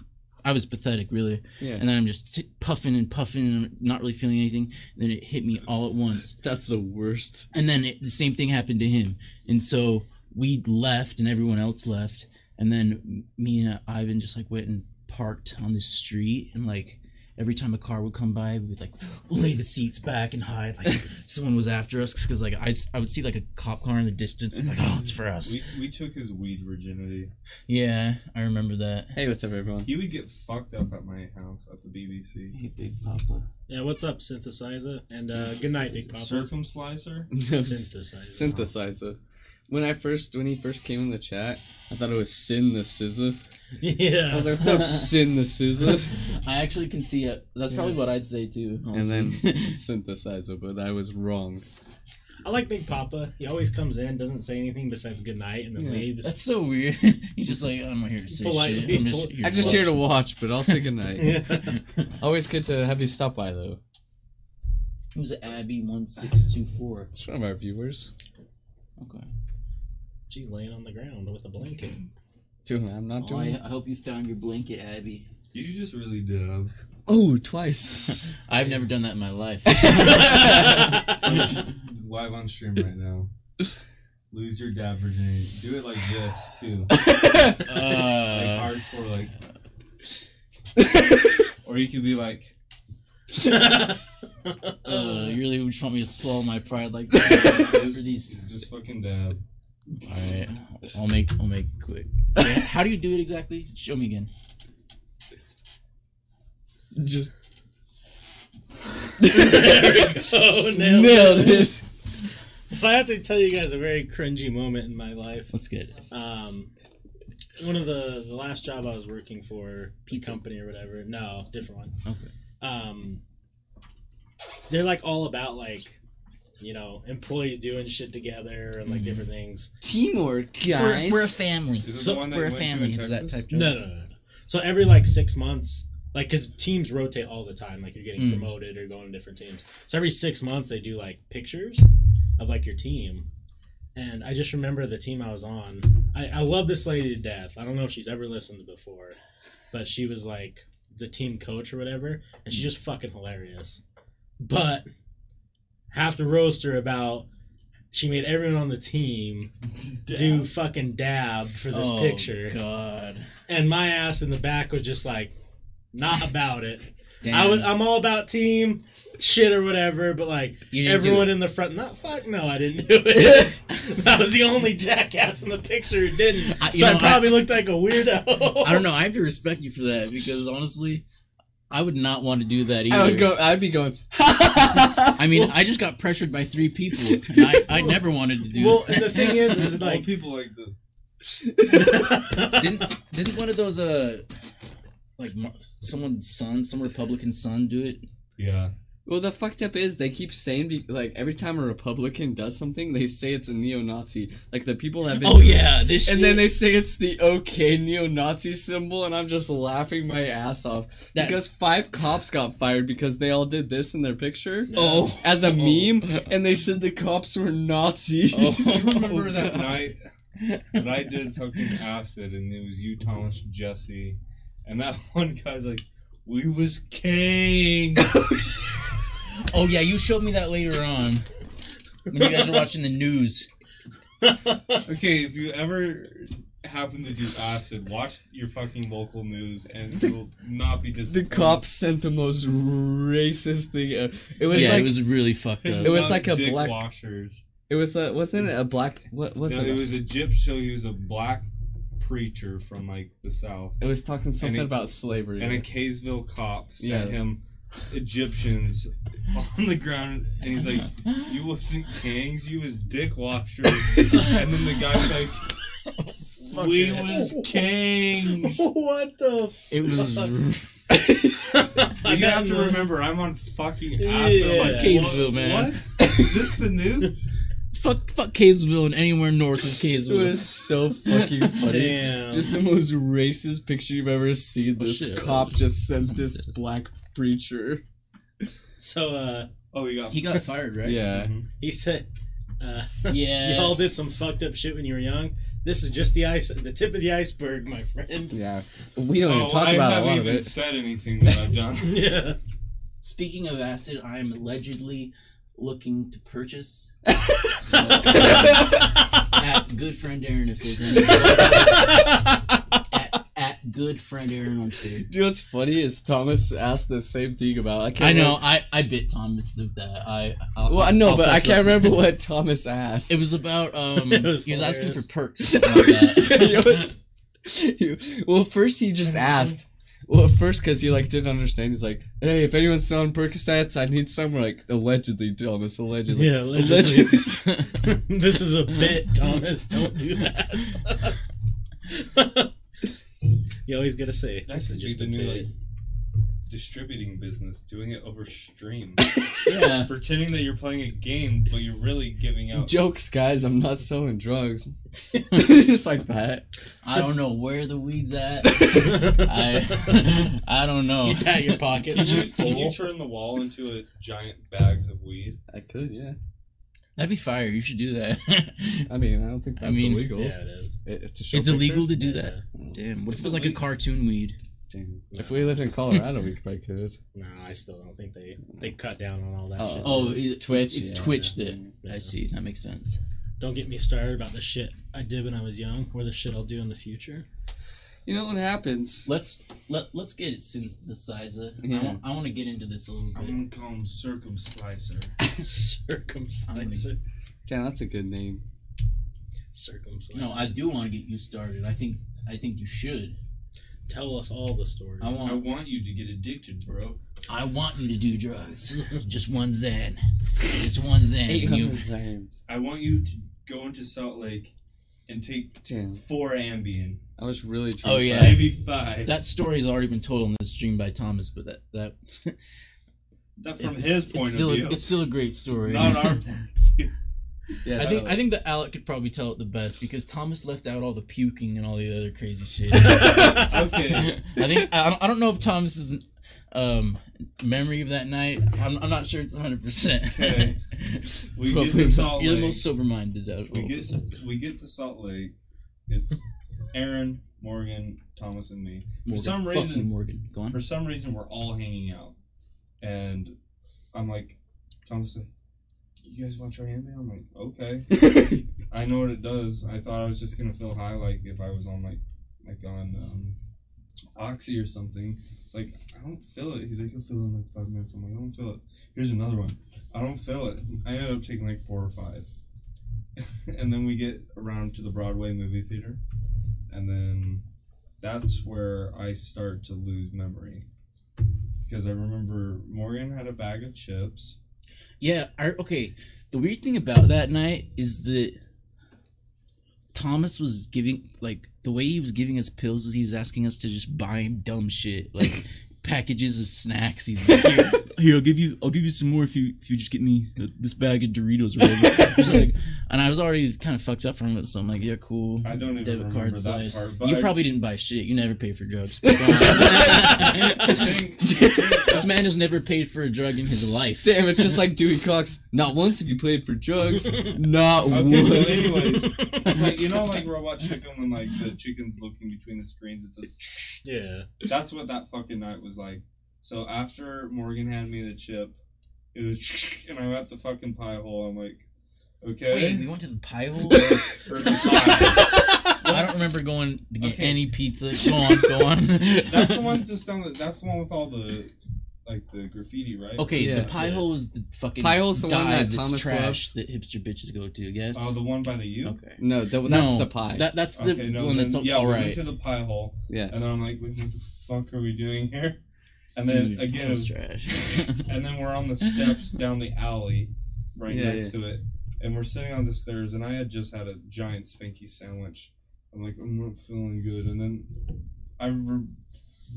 I was pathetic really. Yeah. And then I'm just t- puffing and puffing and not really feeling anything. And then it hit me all at once. That's the worst. And then it, the same thing happened to him. And so we left and everyone else left. And then me and uh, Ivan just like went and parked on this street and like every time a car would come by we would like lay the seats back and hide like someone was after us because like I, I would see like a cop car in the distance I'm like oh it's for us We, we took his weed virginity. yeah I remember that Hey, what's up, everyone? He would get fucked up at my house at the BBC. hey big papa yeah, what's up, synthesizer? And uh, good night, Big Papa. Circumslicer? Synthesizer. Synthesizer. When I first, when he first came in the chat, I thought it was Sin the Scissor. yeah. I was like, "What's up, Sin the Scissor?" I actually can see it that's probably what I'd say too And then synthesizer, but I was wrong. I like Big Papa. He always comes in, doesn't say anything besides good night, and then Yeah. leaves. That's so weird. He's just like, I'm here to say Politely- shit. I'm just here I'm to just watch." here to watch, but I'll say goodnight. yeah. Always good to have you stop by, though. Who's Abby one six two four? It's one of our viewers. Okay. She's laying on the ground with a blanket. Dude, I'm not Oh, doing. I hope you found your blanket, Abby. You just really dub. Oh, twice. I've never done that in my life. Live on stream right now. Lose your dab virginity. Do it like this too. Like uh, hardcore like Or you could be like uh, you really just want me to swallow my pride like that for just, these? just fucking dab. All right, I'll make I'll make it quick. How do you do it exactly? Show me again. Just oh, nailed, nailed it. So I have to tell you guys a very cringy moment in my life. Let's get it. Um, one of the the last job I was working for, Pizza. company or whatever. No, different one. Okay. Um, they're like all about like, you know, employees doing shit together and like Mhm. different things. Teamwork, We're, guys. we're a family. Is this So the one that we're a went to family. Is that Texas? type? No, no, no, no. So every like six months, like because teams rotate all the time, like you're getting Mm. promoted or going to different teams. So every six months they do like pictures of like your team. And I just remember the team I was on. I, I love this lady to death. I don't know if she's ever listened before, but she was like the team coach or whatever, and she's just fucking hilarious. But have to roast her about she made everyone on the team do fucking dab for this oh, picture God. and my ass in the back was just like not about it. Damn. I was I'm all about team shit or whatever, but like You didn't do everyone in the front, not fuck no, I didn't do it. that was the only jackass in the picture who didn't. I- so I know, probably looked like a weirdo. I don't know. I have to respect you for that because honestly, I would not want to do that either. I would go. I'd be going. I mean, I just got pressured by three people, and I, I never wanted to do. well, that. and the thing is, is Like like people like the didn't didn't one of those uh like someone's son, some Republican son, do it? yeah. Well, the fucked up is they keep saying be- like every time a Republican does something, they say it's a neo-Nazi. Like the people have been. Oh yeah, this. And shit. then they say it's the OK neo-Nazi symbol, and I'm just laughing my ass off That's- because five cops got fired because they all did this in their picture oh as a oh. meme, and they said the cops were Nazis. Oh. remember that night that I did fucking acid and it was you, Thomas, Jesse, and that one guy's like, "We was kings." Oh yeah, you showed me that later on when you guys were watching the news. okay, if you ever happen to do acid, watch your fucking local news and you'll not be disappointed. the disappointed. cops sent the most racist thing. uh, It was yeah, like it was really fucked up. It was like a dick black- washers. it was a wasn't it a black what was No, it? it was a gypsy. So he was a black preacher from like the south, It was talking something it- about slavery. and a Kaysville cop sent Yeah. him Egyptians on the ground, and he's like, "You wasn't Kangs, you was Dick Washer." and then the guy's like, "We was kings." what the? It was You have to remember, I'm on fucking Yeah. after like Kaysville, man. What? Is this the news? Fuck fuck Kaysville and anywhere north of Kaysville. It Kaysville. was so fucking funny. Damn. Just the most racist picture you've ever seen. Oh, This shit. cop just sent Someone this did. black preacher. so uh, Oh, he got. He got fired, right? Yeah. Mhm. he said, uh, Yeah. y'all did some fucked up shit when you were young. This is just the ice, the tip of the iceberg, my friend. Yeah. We don't even Oh, talk I about a haven't lot of even it. said anything that I've done. Yeah. Speaking of acid, I am allegedly looking to purchase. So, at good friend Aaron, if there's any. at, at good friend Aaron on Twitter. Dude, what's funny is Thomas asked the same thing about. I can't I know. remember- I, I bit Thomas of that. I. I'll, Well, I know, but I can't up. remember what Thomas asked. It was about um. It was he was asking for perks or something like that. Was- he- well, first he just asked. Well, at first, because he like didn't understand. He's like, "Hey, if anyone's selling Percocets, I need some." Like allegedly, Thomas. Allegedly. Yeah, allegedly. this is a bit, Thomas. Don't do that. you always gotta say That this is just the a new bit. like distributing business, doing it over stream, yeah. pretending that you're playing a game, but you're really giving out. Jokes, guys. I'm not selling drugs. just like that. I don't know where the weed's at. I I don't know. You pat your pocket. Can you, can you turn the wall into a giant bags of weed? I could, yeah. That'd be fire. You should do that. I mean, I don't think I that's mean, illegal. Yeah, it is. It- it- to show it's illegal to pictures? do that. Oh, Damn. What if It's it was like a cartoon weed? Damn. If we lived in Colorado, we probably could. No, I still don't think they they cut down on all that Oh. shit. Oh, it, Twitch, It's, it's yeah. Twitch that Yeah. I see. That makes sense. Don't get me started about the shit I did when I was young, or the shit I'll do in the future. You know what happens? Let's let let's get it synthesizer. I, Yeah. want, I want to get into this a little bit. I'm gonna call him Circumslicer. Circumciser. Damn, that's a good name. Circumciser. No, I do want to get you started. I think I think you should. Tell us all the stories. I want- I want you to get addicted, bro. I want you to do drugs. Just one Zen. Just one Zen. Eight You. I want you to go into Salt Lake and take Damn, four Ambien, I was really trying. Oh, yeah. maybe five. that story has already been told on this stream by Thomas, but that that that from it's- his it's point still of a, view, it's still a great story. not our point. Of view. Yeah, I think. I think that Alec could probably tell it the best because Thomas left out all the puking and all the other crazy shit. Okay. I think I don't, I don't know if Thomas's um memory of that night. I'm, I'm not sure it's 100. percent Okay. We get to Salt Lake. You're the most sober minded out of we all get of us. we get to Salt Lake. It's Aaron, Morgan, Thomas, and me. For Morgan. some Fuck you, reason, Morgan. Go on. for some reason, we're all hanging out, and I'm like, Thomas, like, you guys want to try Ambien? I'm like, okay. I know what it does. I thought I was just gonna feel high, like if I was on like like on um, oxy or something. It's like I don't feel it. He's like, you'll feel it in like five minutes. I'm like, I don't feel it. Here's another one. I don't feel it. I ended up taking like four or five, and then we get around to the Broadway movie theater, and then that's where I start to lose memory because I remember Morgan had a bag of chips. Yeah. I, okay. The weird thing about that night is that Thomas was giving like the way he was giving us pills is he was asking us to just buy him dumb shit like packages of snacks. He's like, here, here, I'll give you, I'll give you some more if you if you just get me this bag of Doritos or whatever. Like, and I was already kind of fucked up from it, so I'm like, yeah, cool. I don't even Debit remember card that slide. part. But you I- probably didn't buy shit. You never pay for drugs. This man has never paid for a drug in his life. Damn, it's just like Dewey Cox. Not once have you played for drugs. Not Okay, once. so anyways, it's like you know, like Robot Chicken when like the chicken's looking between the screens. It's like, Yeah. that's what that fucking night was like. So after Morgan handed me the chip, it was and I got the fucking pie hole. I'm like, okay, Wait, we went to the pie hole. or the pie. I don't remember going to get Okay. any pizza. Go on, go on. That's the one just down. The, that's the one with all the like the graffiti, right? Okay, Yeah. the pie hole is the fucking Pie hole's the one dive that that's Thomas trash loves. that hipster bitches go to. Yes. Oh, the one by the U. okay. No, that, that's No, the pie. That that's the Okay, no, one then, that's yeah, all we right. went to the pie hole, yeah. and then I'm like, what the fuck are we doing here? And then Dude, again, was was trash. and then we're on the steps down the alley right Yeah, next to it and we're sitting on the stairs and i had just had a giant spanky sandwich i'm like i'm not feeling good and then i re-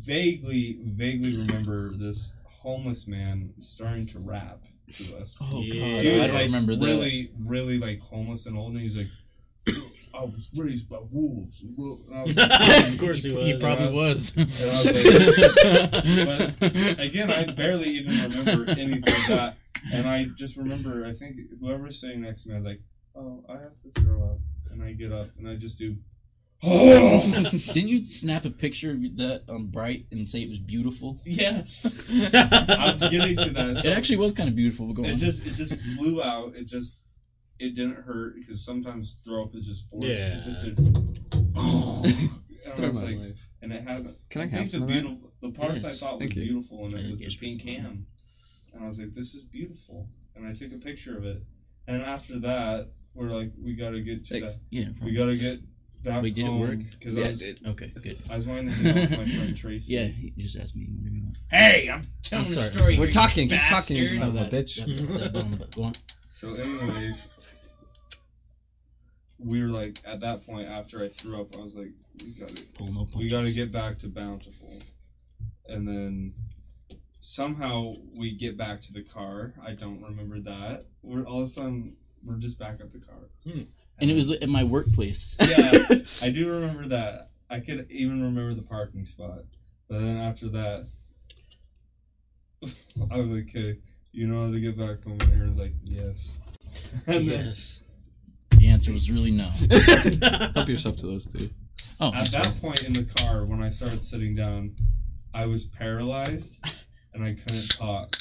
vaguely vaguely remember this homeless man starting to rap to us oh Yeah. god, he I don't like remember that. really really like homeless and old and he's like i was raised by wolves and I was like, of course he was. He probably was. and I was like, again, I barely even remember anything of that. And I just remember, I think whoever's sitting next to me, I was like, oh, I have to throw up. And I get up and I just do, Didn't you snap a picture of that on Bright and say it was beautiful? yes. I'm getting to that. So It actually was kind of beautiful. Go it on. just, it just flew out. It just, it didn't hurt because sometimes throw up is just forced. Yeah. It just did. and I was my like, life. and it had. Can I have the some of that? beautiful, the parts Yes, I thought was thank you. beautiful, and it Yeah, was the pink please. ham. And I was like, "This is beautiful," and I took a picture of it. And after that, we're like, "We gotta get to Thanks. that. yeah. We gotta get back Wait, did it home." work? Because Yeah, I it did. Okay, good. I was wanting to hang out with my friend Tracy. Yeah, he just asked me whatever you want. Hey, I'm telling I'm sorry, a story. I'm We're you talking. Keep bastard. talking, you son of a that, bitch. That, that bell on. Go on. So, anyways, we were like at that point after I threw up, I was like, "We gotta Pull no punches. we got to get back to Bountiful. And then somehow we get back to the car. I don't remember that. We're all of a sudden we're just back at the car. Hmm. And it was at my workplace. yeah, I do remember that. I could even remember the parking spot. But then after that, I was like, "Okay, you know how to get back home?" And Aaron's like, "Yes." And then yes. The answer was really no. Help yourself to those two. Oh, At that fine. point in the car, when I started sitting down, I was paralyzed and I couldn't talk.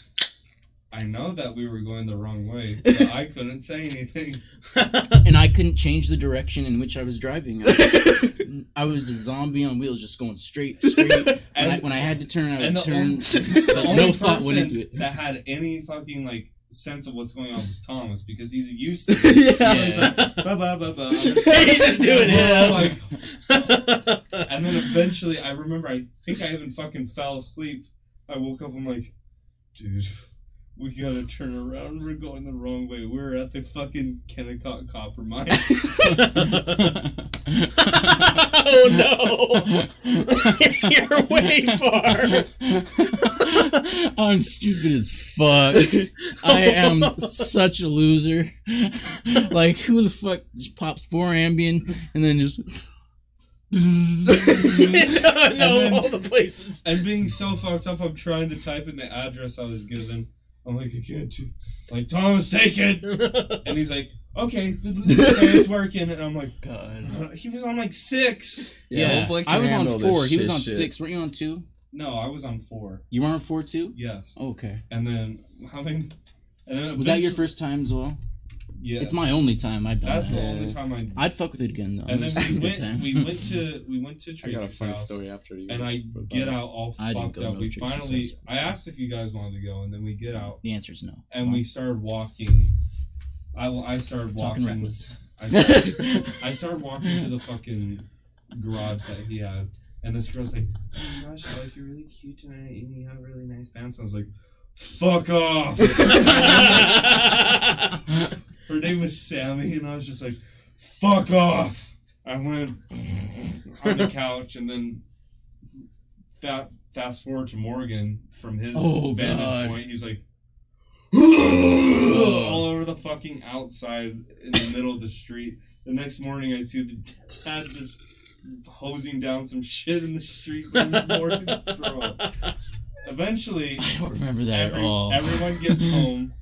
I know that we were going the wrong way, but I couldn't say anything. and I couldn't change the direction in which I was driving. I was, I was a zombie on wheels, just going straight, straight. When, I, And- when I had to turn, I would turn. only- but no thought went into it. that had any fucking like sense of what's going on was Thomas because he's used to it. Yeah. He's like, ba ba ba ba. He's just doing it. Like, and then eventually, I remember. I think I even fucking fell asleep. I woke up. I'm like, dude, we gotta turn around. We're going the wrong way. We're at the fucking Kennecott copper mine. oh no! You're way far. I'm stupid as fuck. I am such a loser. Like, who the fuck just pops four Ambien and then just. no, then- all the places. and being so fucked up, I'm trying to type in the address I was given. I'm like, I can't do. Like, Thomas, take it. And he's like, okay, okay, it's working. And I'm like, God. Uh, he was on like six. Yeah, hopefully I was on four. He was on shit. six. Weren't you on two? No, I was on four. You were on four too? Yes. Oh, okay. And then having. And then Was that your first time as well? Yes. It's my only time I've done That's the only time I. I'd fuck with it again though. and then was, it was we went. We went to we went to I got a funny house, story after you. and I get out all I fucked up. We finally. house. I asked if you guys wanted to go, and then we get out, the answer is no. and we started walking. I, I started talking walking. reckless. I started, I started walking to the fucking garage that he had, and this girl's like, "Oh my gosh, I like you're really cute tonight, and you have really nice pants." I was like, "Fuck off!" Her name was Sammy, and I was just like, "Fuck off!" I went on the couch, and then fa- fast forward to Morgan from his Oh, vantage God. point. He's like, all over the fucking outside in the middle of the street. The next morning, I see the dad just hosing down some shit in the street from Morgan's throw. Eventually, I don't remember that every- at all. everyone gets home,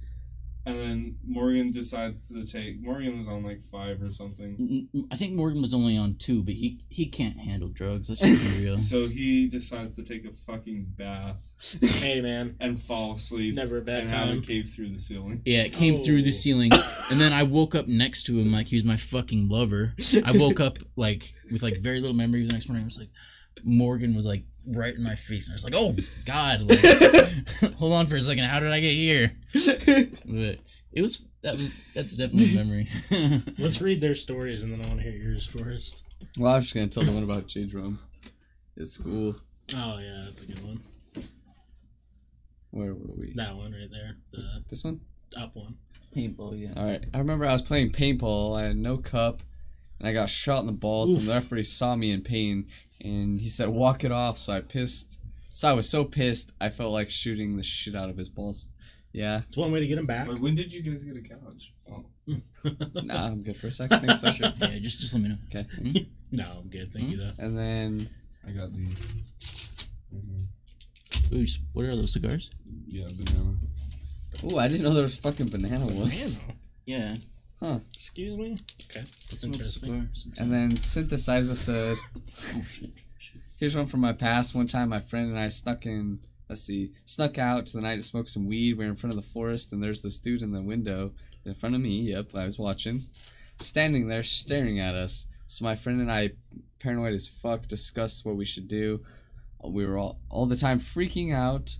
and then Morgan decides to take. Morgan was on like five or something. Mm, mm, I think Morgan was only on two, but he he can't handle drugs. Let's just be real. So he decides to take a fucking bath hey man, and fall asleep never a bad and have time. it cave through the ceiling. Yeah, it came through the Oh. ceiling, and then I woke up next to him like he was my fucking lover. I woke up like with like very little memory. The next morning, I was like, Morgan was like right in my face, and I was like, oh god, like, hold on for a second, how did I get here? But it was that was that's definitely a memory. Let's read their stories and then I want to hear yours first. Well, I was just gonna tell the one about J Drum. At school. Oh yeah, that's a good one. Where were we? That one right there, the This one. up one. Paintball, yeah. All right. I remember I was playing paintball. I had no cup, and I got shot in the balls. And the referee saw me in pain, and he said, "Walk it off." So I pissed. So I was so pissed, I felt like shooting the shit out of his balls. Yeah. It's one way to get him back. Wait, when did you guys get a couch? Oh, Nah, I'm good for a second. Thanks, so sure. Yeah, just just let me know. Okay. no, I'm good. Thank you though. And then I got the. Mhm. Ooh, what are those cigars? Yeah, banana. Oh, I didn't know there was fucking banana ones. Man, Yeah. Hmm. excuse me. Okay, that's interesting. cigar. And then Synthesizer said, oh shit. shit. Here's one from my past. One time my friend and I snuck in, let's see, snuck out to the night to smoke some weed. We are in front of the forest and there's this dude in the window in front of me. Yep, I was watching. Standing there staring at us. So my friend and I, paranoid as fuck, discussed what we should do. We were all, all the time freaking out.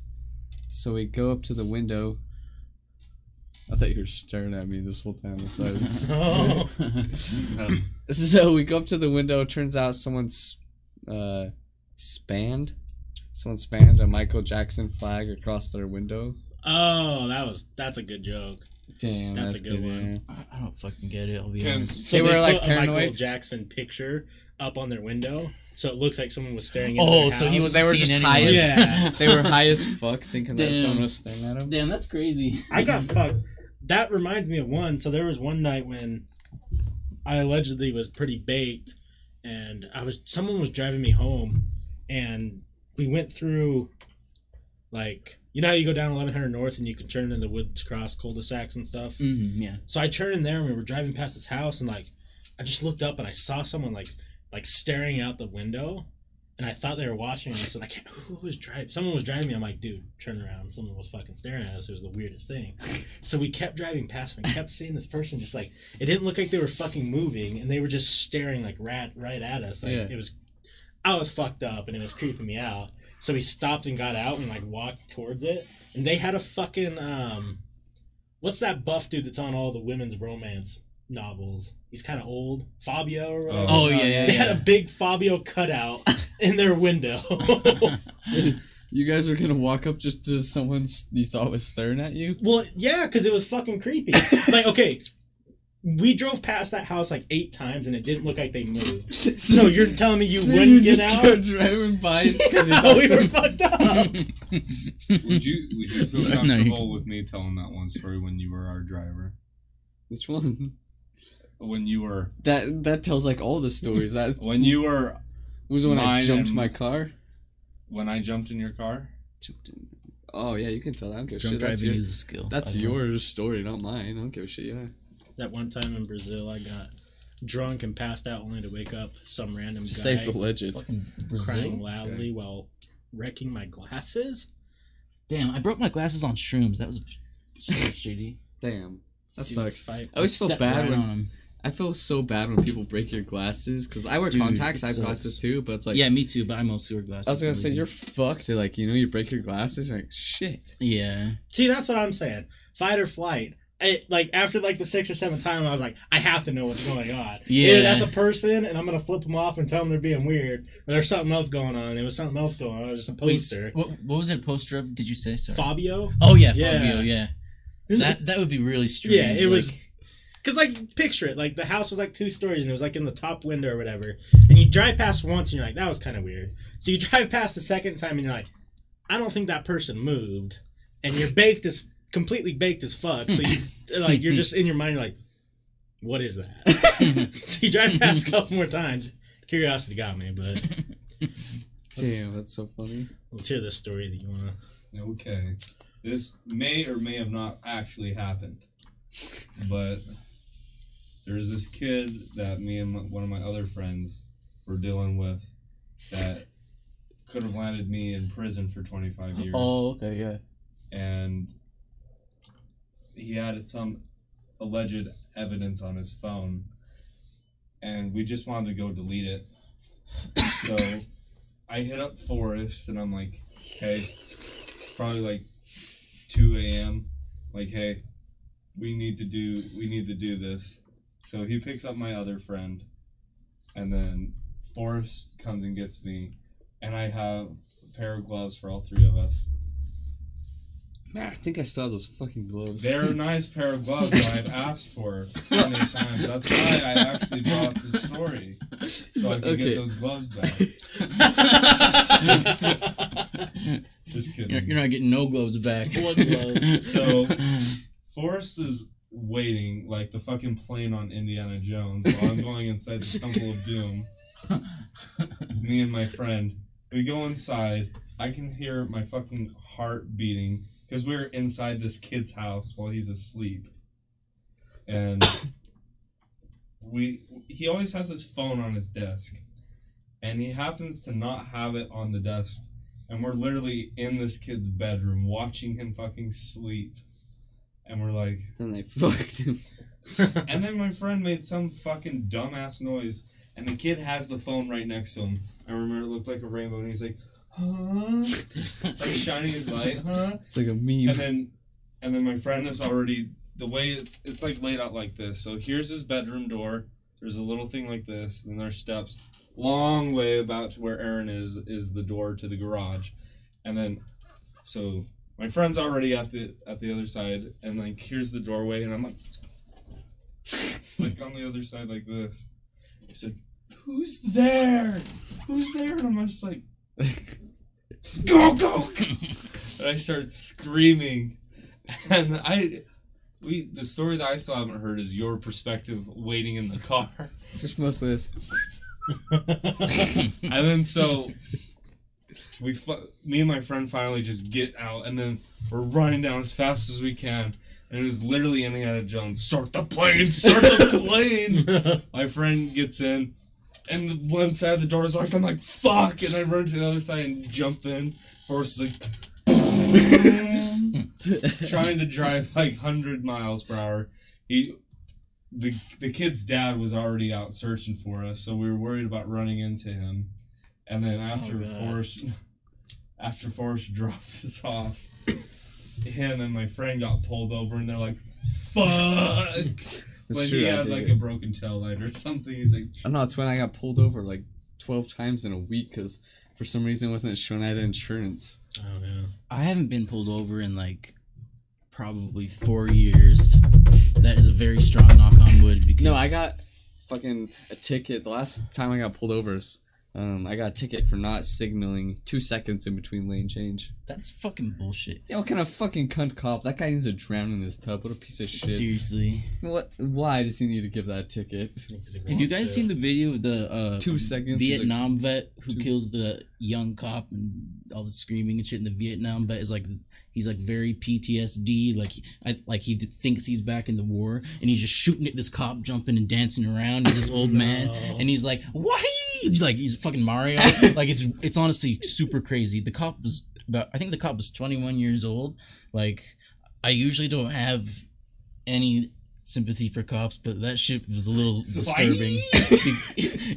So we go up to the window. I thought you were staring at me this whole time. That's why I was Oh, So we go up to the window. Turns out someone's uh, spanned. Someone spanned a Michael Jackson flag across their window. oh, that was that's a good joke. Damn, That's that's, a good good. one. yeah. I, I don't fucking get it. I'll be Ken, honest. So They they, were, like, put a Michael? Jackson picture up on their window, so it looks like someone was staring. Into Oh, their so he was- They were just anyone. high as Yeah. they were high as fuck, thinking that someone was staring at them. Damn, that's crazy. I got fucked. That reminds me of one. So there was one night when I allegedly was pretty baked, and I was someone was driving me home, and we went through, like you know how you go down 1100 North and you can turn into Woods Cross cul-de-sacs and stuff. Mm-hmm, yeah. So I turned in there and we were driving past this house and like I just looked up and I saw someone like like staring out the window and I thought they were watching us and I can't who was driving someone was driving me I'm like dude turn around someone was fucking staring at us it was the weirdest thing so we kept driving past and kept seeing this person just like it didn't look like they were fucking moving and they were just staring like rat right at us like Yeah. it was I was fucked up and it was creeping me out so we stopped and got out and like walked towards it and they had a fucking um What's that buff dude that's on all the women's romance novels? He's kind of old. Fabio or whatever. Oh, yeah, yeah, They yeah. had a big Fabio cutout in their window. So you guys were gonna walk up just to someone you thought was staring at you? well, yeah, because it was fucking creepy. like, okay, we drove past that house like eight times and it didn't look like they moved. So you're telling me you So wouldn't get just out? go driving by because No, we were fucked up. Would you would you feel Sorry, no, you- comfortable with me telling that one story when you were our driver? Which one? When you were That that tells like all the stories. That when you were was when I Mine jumped and- my car. when I jumped in your car? Jumped in. Oh yeah, you can tell. I don't give a Drunk shit. That's, driving your, is a skill. that's by the way. your story, not mine. I don't give a shit. Yeah. that one time in Brazil, I got drunk and passed out only to wake up some random Just guy say it's alleged. Fucking crying Brazil. loudly while wrecking my glasses. Damn, I broke my glasses on shrooms. That was so shitty. Damn, that Dude, sucks. fight. I always feel Stepped bad right when on 'em. I feel so bad when people break your glasses because I wear Dude, contacts. I have sucks. glasses too, but it's like yeah, me too. But I mostly wear glasses. I was gonna say you're fucked. You're like you know you break your glasses. You're like shit. Yeah. See, that's what I'm saying. Fight or flight. It, like after like the sixth or seventh time, I was like, I have to know what's going on. Yeah. Either that's a person, and I'm gonna flip them off and tell them they're being weird, or there's something else going on. It was something else going on. It was just a Wait, poster. what, what was it a poster of? Did you say? Sorry. Fabio. oh yeah, Yeah. Fabio. Yeah. That that would be really strange. Yeah, it was. Like- Cause like picture it, like the house was like two stories and it was like in the top window or whatever. And you drive past once and you're like, that was kind of weird. So you drive past the second time and you're like, I don't think that person moved. And you're baked as completely baked as fuck. So you like you're just in your mind, you're like, what is that? so you drive past a couple more times. Curiosity got me, but Damn, that's so funny. let's hear this story that you wanna. Okay. This may or may have not actually happened. But there's this kid that me and my, one of my other friends were dealing with that could have landed me in prison for 25 years. oh okay, yeah. And he had some alleged evidence on his phone. And we just wanted to go delete it. So I hit up Forrest and I'm like, hey, it's probably like 2 a.m. Like, hey, we need to do we need to do this. So he picks up my other friend, and then Forrest comes and gets me, and I have a pair of gloves for all three of us. Man, I think I still have those fucking gloves. They're a nice pair of gloves that I've asked for many times. That's why I actually brought the story. So I can Okay. get those gloves back. Just kidding. You're, you're not getting no gloves back. Blood gloves. So Forrest is waiting like the fucking plane on Indiana Jones while I'm going inside the Temple of Doom. Me and my friend. We go inside. I can hear my fucking heart beating because we're inside this kid's house while he's asleep. And we he always has his phone on his desk. And he happens to not have it on the desk. And we're literally in this kid's bedroom watching him fucking sleep. And we're like, Then they fucked him. and then my friend made some fucking dumbass noise, and the kid has the phone right next to him. I remember it looked like a rainbow, and he's like, huh? like shining his light, huh? It's like a meme. And then, and then my friend is already the way it's it's like laid out like this. So here's his bedroom door. There's a little thing like this. Then there's steps. Long way about to where Aaron is is the door to the garage, and then, so my friend's already at the at the other side, and like here's the doorway, and I'm like, like on the other side like this. He's like, "Who's there? Who's there?" And I'm just like, "Go go!" go. and I start screaming, and I. We, the story that I still haven't heard is your perspective waiting in the car. Just mostly this. and then so we fu- me and my friend finally just get out and then we're running down as fast as we can. And it was literally Indiana Jones. Start the plane! Start the plane! My friend gets in and the one side of the door is locked. I'm like fuck! And I run to the other side and jump in. Is like trying to drive like 100 miles per hour. He the the kid's dad was already out searching for us, so we were worried about running into him. And then oh, after God. Forrest after Forrest drops us off, him and my friend got pulled over, and they're like, "Fuck!" It's when true, he had like it. a broken tail light or something, he's like, I don't know. It's when I got pulled over like twelve times in a week because for some reason it wasn't showing I had insurance. Oh yeah. I haven't been pulled over in like probably four years. That is a very strong knock on wood because No, I got fucking a ticket. The last time I got pulled over, is, um, I got a ticket for not signaling two seconds in between lane change. that's fucking bullshit. Yeah, what kind of fucking cunt cop? That guy needs to drown in his tub. What a piece of shit. Seriously. What? Why does he need to give that ticket? Have you guys seen the video of the uh, Two seconds, Vietnam vet who two- kills the young cop and all the screaming and shit? And the Vietnam vet is like he's like very PTSD, like I like he thinks he's back in the war, and he's just shooting at this cop, jumping and dancing around. And this old man, and he's like, "What?" Like he's fucking Mario. like it's it's honestly super crazy. The cop was about I think the cop was 21 years old. Like I usually don't have any sympathy for cops, but that shit was a little disturbing.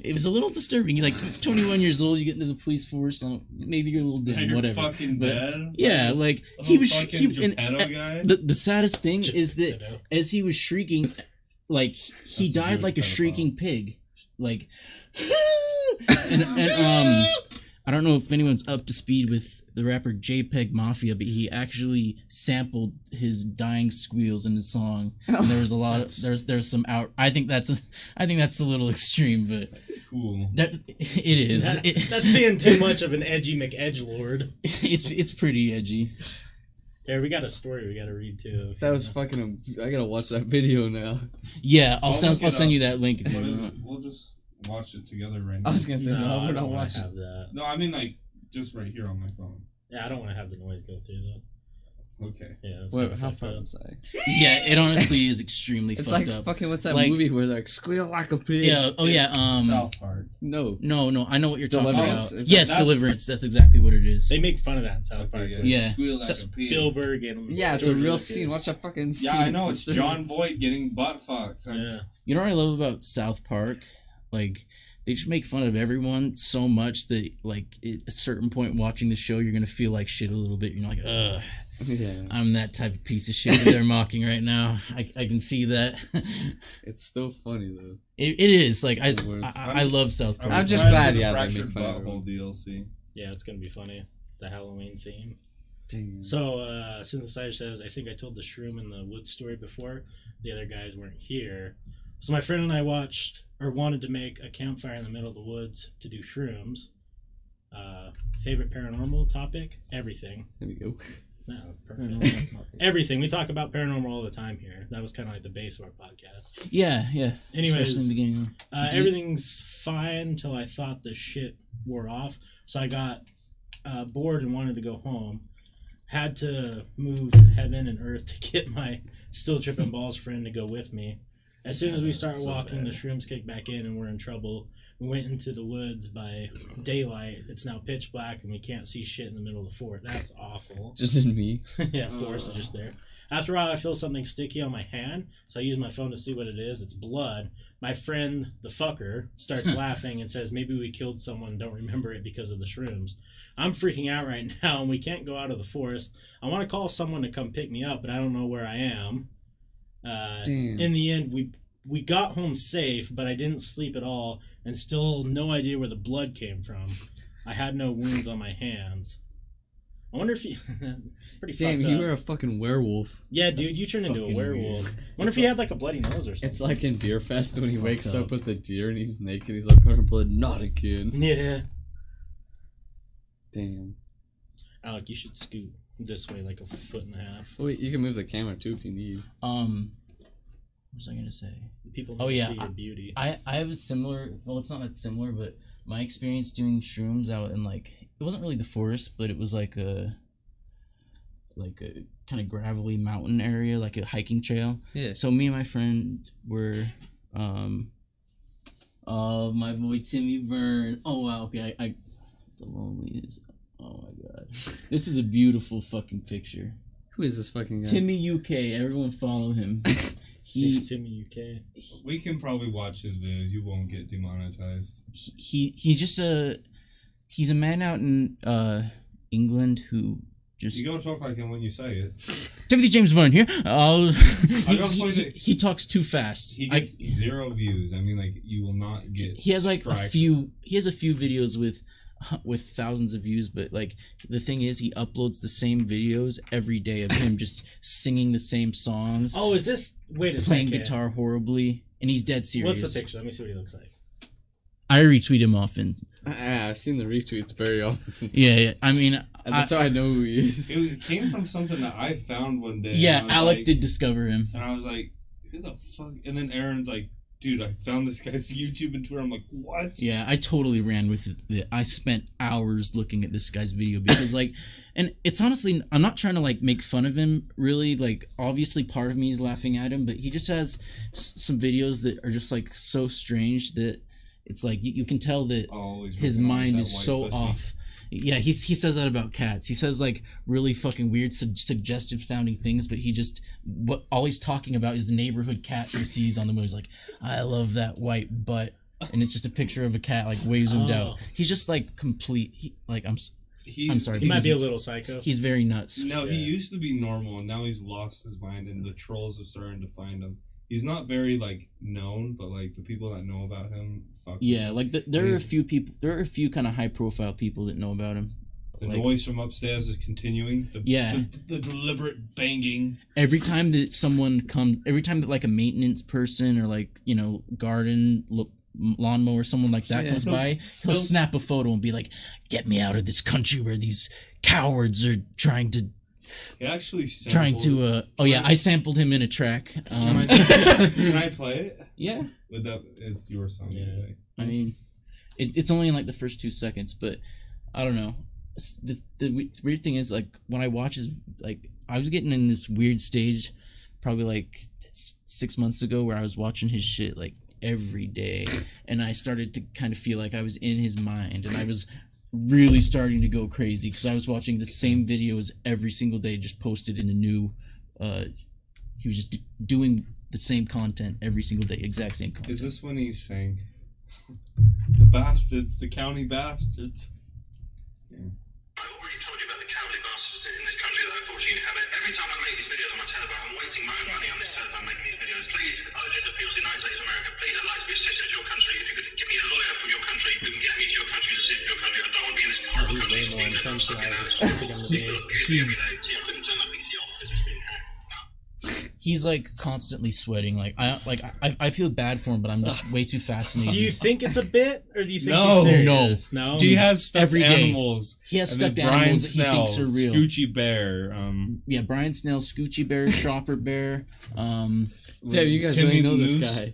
it was a little disturbing. You're like 21 years old, you get into the police force, and maybe you're a little dim, whatever. fucking But- dead." Yeah, like he was. He, and, guy. the the saddest thing is that as he was shrieking, like he That's died like a shrieking pig, like. and, and um, I don't know if anyone's up to speed with the rapper JPEG Mafia, but he actually sampled his dying squeals in his song. And oh. there was a lot of there's there's some out. I think that's a, I think that's a little extreme, but It's cool. that it is. That- It- that's being too much of an edgy McEdgelord. it's it's pretty edgy. Yeah, we got a story we got to read too. That was fucking. I gotta watch that video now. Yeah, I'll I'll send look I'll send up. you that link if you want. it? We'll just watch it together right now. I was gonna say no, I we're don't not wanna watching. that. No, I mean like just right here on my phone. Yeah, I don't want to have the noise go through though. Okay. Yeah, it's What? kinda How fucked far up. was I? Yeah, it honestly is extremely It's fucked like up. fucking. What's that Like- movie where they're like squeal like a pig? Yeah. Oh yeah. Um. South Park. No. No, no. I know what you're talking Deliverance. about. Is Yes, that's- Deliverance. That's exactly what it is. They make fun of that in South Park. Okay, like, Yeah. Squeal like So- a pig. Spielberg and Yeah, it's a real Lucas. scene. Watch that fucking scene. Yeah, I know. It's disturbing. Jon Voight getting butt fucked. Yeah, You know what I love about South Park? Like they just make fun of everyone so much that like at a certain point watching the show you're gonna feel like shit a little bit. You're like, ugh, Yeah, I'm that type of piece of shit that they're mocking right now. I, I can see that. it's still funny though. it, it is like I, It's the worst. I, I love South Park. I'm just excited glad, for the yeah, they Fractured make fun of Butthole DLC. yeah, it's gonna be funny. The Halloween theme. Damn. So uh, synthesizer says, I think I told the shroom in the wood story before. The other guys weren't here. So my friend and I watched or wanted to make a campfire in the middle of the woods to do shrooms. Uh, favorite paranormal topic? Everything. There we go. No, perfect. Everything. We talk about paranormal all the time here. That was kind of like the base of our podcast. Yeah, yeah. Anyways, Especially in the beginning. Uh, everything's fine until I thought the shit wore off. So I got uh, bored and wanted to go home. Had to move heaven and earth to get my still tripping balls friend to go with me. As soon as we start so walking, the shrooms kick back in and we're in trouble. We went into the woods by daylight. It's now pitch black and we can't see shit in the middle of the fort. That's awful. Just in me. yeah, uh. Forrest is just there. After a while, I feel something sticky on my hand, so I use my phone to see what it is. It's blood. My friend, the fucker, starts laughing and says, Maybe we killed someone don't remember it because of the shrooms. I'm freaking out right now, and we can't go out of the forest. I want to call someone to come pick me up, but I don't know where I am. Uh, in the end, we we got home safe, but I didn't sleep at all, and still no idea where the blood came from. I had no wounds on my hands. I wonder if you pretty Damn, you up. were a fucking werewolf. Yeah, dude, That's you turned into a werewolf. weird. Wonder if he had like a bloody nose or something. It's like in Beerfest when he wakes up. up. with a deer and he's naked. He's like, "Our blood, not again." yeah. Damn. Alec, you should scoot this way like a foot and a half. Oh, wait, you can move the camera too if you need. Um, what was I gonna say? People need Oh, to yeah, see your I- beauty. I I have a similar. Well, it's not that similar, but my experience doing shrooms out in like it wasn't really the forest, but it was like a like a kind of gravelly mountain area, like a hiking trail. Yeah. So me and my friend were, um, oh my boy Timmy Byrne. Oh wow, okay, I, I the loneliest. Oh my god, this is a beautiful fucking picture. Who is this fucking guy? Timmy UK, everyone follow him. He He's Timmy UK. We can probably watch his videos. You won't get demonetized. he, he he's just a he's a man out in uh England who just You gotta talk like him when you say it. Timothy James Byrne here. Uh, he, gotta he, he, he talks too fast. He I- gets zero views. I mean, like you will not get. he has like a few he has a few videos with with thousands of views but like the thing is he uploads the same videos every day of him just singing the same songs Oh, is this? Wait a playing second. guitar horribly and he's dead serious What's the picture? Let me see what he looks like. i retweet him often Ah, I've seen the retweets very often. yeah, yeah. i mean And That's how I know who he is. It came from something that I found one day. yeah and I was alec like- did discover him And I was like, who the fuck? And then Aaron's like, dude, I found this guy's YouTube and Twitter. I'm like, what? Yeah, I totally ran with it. I spent hours looking at this guy's video because, like, and it's honestly, I'm not trying to like make fun of him. Really, like, obviously, part of me is laughing at him, but he just has s- some videos that are just like so strange that it's like you, you can tell that his mind is so pussy. off. Yeah, he's he says that about cats. He says like really fucking weird, sug- suggestive sounding things, but he just what all he's talking about is the neighborhood cat he sees on the movie. He's like, I love that white butt, and it's just a picture of a cat like way zoomed Oh. out. He's just like complete. He, like I'm He's, I'm sorry, He might be a little psycho. he's very nuts. No, he used to be normal, and now he's lost his mind, and the trolls are starting to find him. He's not very like known, but like the people that know about him, fuck. Yeah, him. like the, there are a few people. There are a few kind of high profile people that know about him. the like- noise from upstairs is continuing. The, Yeah. the, the deliberate banging. every time that someone comes every time that like a maintenance person or like you know garden lo- lawnmower someone like that Yeah. comes by he'll He'll- snap a photo and be like get me out of this country where these cowards are trying to He actually trying to uh oh yeah i sampled him in a track Can um, I, can I play it? yeah With that, it's your song Yeah. anyway. i mean it, it's only in like the first two seconds but i don't know the, the weird thing is like when i watch his like i was getting in this weird stage probably like six months ago where i was watching his shit like every day and i started to kind of feel like i was in his mind and i was really starting to go crazy because i was watching the same videos every single day just posted in a new uh he was just d- doing the same content every single day exact same content Is this when he's saying, "The bastards, the county bastards"? I've already told you about the off because it's been hacked. he's like constantly sweating. Like I like I, I feel bad for him, but I'm just way too fascinated. Do you think it's a bit, or do you think No, he's serious? no. no. Do you have stuffed every day. animals? he has And stuffed Brian animals that he thinks are real? Scoochie Bear. Um, Yeah, Brian Snell, Scoochie Bear, Chopper Bear, um, Damn, you guys Timmy really know this guy.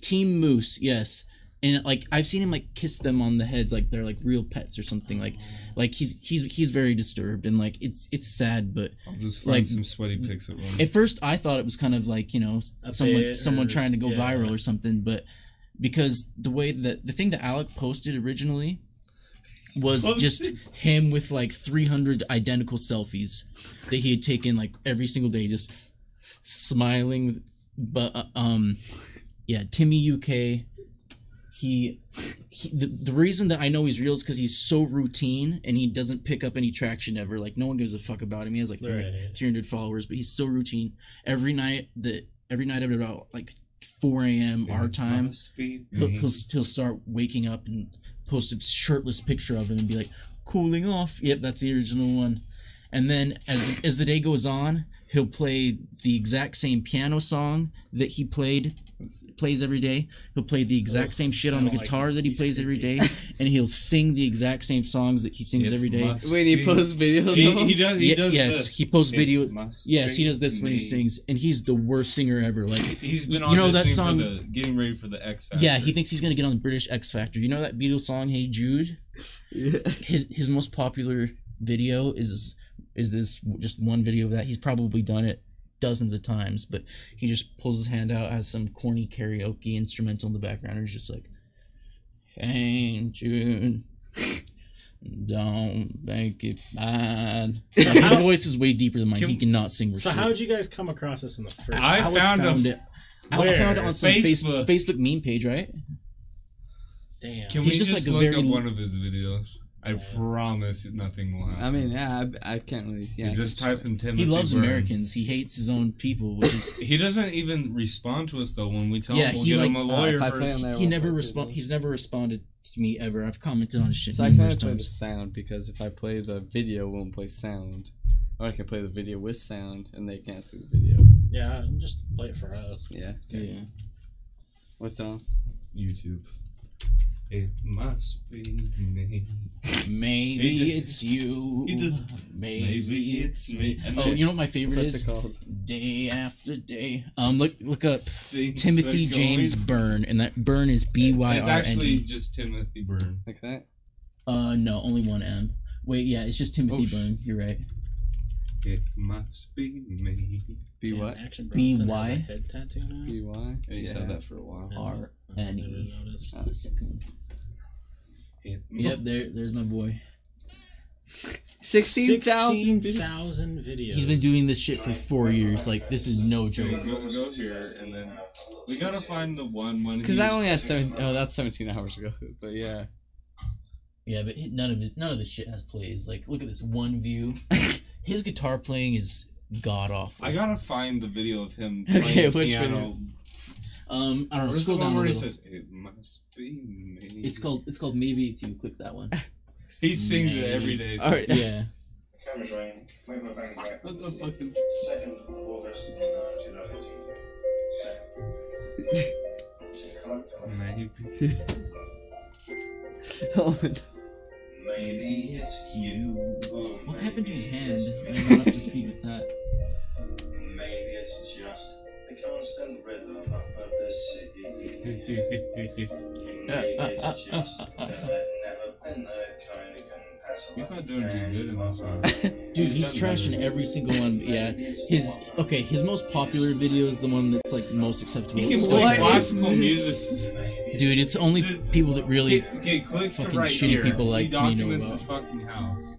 Team Moose. Yes, and like I've seen him like kiss them on the heads like they're like real pets or something. Like like he's he's he's very disturbed and like it's it's sad, but I'll just find Like- some sweaty pics of him. at first I thought it was kind of like you know A someone bit someone trying to go yeah. viral or something, but because the way that the thing that Alec posted originally was just him with like 300 identical selfies that he had taken like every single day, just smiling. But uh, um, yeah, Timmy UK. He, he the, the reason that I know he's real is because he's so routine and he doesn't pick up any traction ever. Like no one gives a fuck about him. He has like 300, Right. 300 followers, but he's so routine. Every night that every night at about like 4 a.m. our time, he'll, mhm. he'll he'll start waking up and post a shirtless picture of him and be like cooling off. Yep, that's the original one. And then as as the day goes on, he'll play the exact same piano song that he played plays every day. He'll play the exact oh, same shit on the don't like guitar that he He's plays every day, and he'll sing the exact same songs that he sings It every day. must When he posts videos He, he does. He Ye- does yes, this. he posts It video. Yes, he does this when he sings, and he's the worst singer ever. Like He's been You know that song- for the getting ready for the X Factor. Yeah, he thinks he's gonna get on the British X Factor. You know that Beatles song "Hey Jude"? His his most popular video is is this just one video of that. He's probably done it dozens of times, but he just pulls his hand out, has some corny karaoke instrumental in the background, and he's just like, "Hey June. Don't make it bad. His voice is way deeper than mine. Can- he cannot sing. So shit. how did you guys come across this in the first? I Alex found him. it. I Where? found it on some Facebook. Facebook. Facebook meme page, right? Damn. Can He's we just just, like a look very- up one of his videos? I promise nothing will happen. I mean, yeah, I, I can't really. Yeah, You just type in Timothy He loves Byrne. Americans. He hates his own people, which is He doesn't even respond to us though when we tell Yeah, him we'll he, get like- him a uh, lawyer if I play first. on there, he I'll never play respond. He's never responded to me ever. I've commented on his shit So I can numerous only play the sound because if I play the video, it won't play sound. Or I can play the video with sound, and they can't see the video. Yeah, just play it for us. Yeah. Yeah. What's on? YouTube. It must be me. Maybe just- it's you. he just- maybe, Maybe it's it's me. me. And Oh, then- you know what my favorite What's is? it called? Day after day. Um, look look up Things Timothy James going- Byrne, and that Byrne is B Y It's actually just Timothy Byrne. Like that? Uh, no, only one M. Wait, yeah, it's just Timothy Oh, sh- Byrne. You're right. It must be me. B what? Action B Bronson Y? has a head tattoo now. B Y. Yeah, he said that for a while. Has R it? I N never E. noticed. That's the second one. It Yep, there, there's my boy. Sixteen thousand. 16,000 videos. He's been doing this shit for four years. Like, this is no So joke. go, go here and then we gotta find the one when Because I only has seven. Oh, that's seventeen hours ago. But yeah. Yeah, but none of his, none of this shit has plays. Like, look at this one view. His guitar playing is god awful. I gotta find the video of him Okay, playing which piano. Um, I don't know. Where's the Scroll one down a where he little. says it must be me? It's called it's called maybe it's you. Click that one. He sings it every day. All right. Yeah. Cameras rolling. Make my bang back. What the fuck is? Second of August, uh, 2018. Hello? Maybe. Maybe it's you. What happened to his hand? I'm not up to speed with that. Maybe it's just the constant rhythm of the city. Maybe it's just that I've never been the kind who can pass He's not doing too good in this one. Dude, he's trashing every single one. But yeah, his okay. His most popular video is the one that's like most acceptable. He It's can still play classical music. Dude, it's only people that really. Okay, okay, click to fucking right shitty here. people like he me know documents about. his fucking house.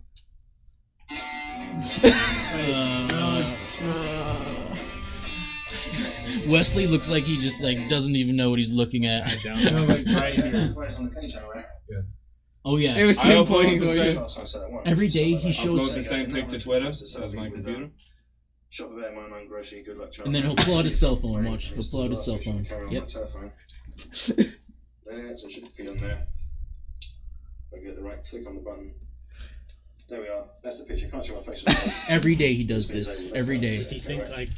Uh, Wesley looks like he just like doesn't even know what he's looking I at. don't know. like right here. Plays the Kenny channel, right? Oh yeah. It was I him pointing. the same- So I said Every day he Upload shows- the same pic to Twitter. That's my computer. Shop a better man, grocery, good luck, child. And then he'll pull out his cell phone, watch. He'll pull out his cell phone. Yep. There, so it should be on there. If I get the right click on the button. There we are. That's the picture. Can't show my face. on the phone. Every day he does this. Every day. Does he think like?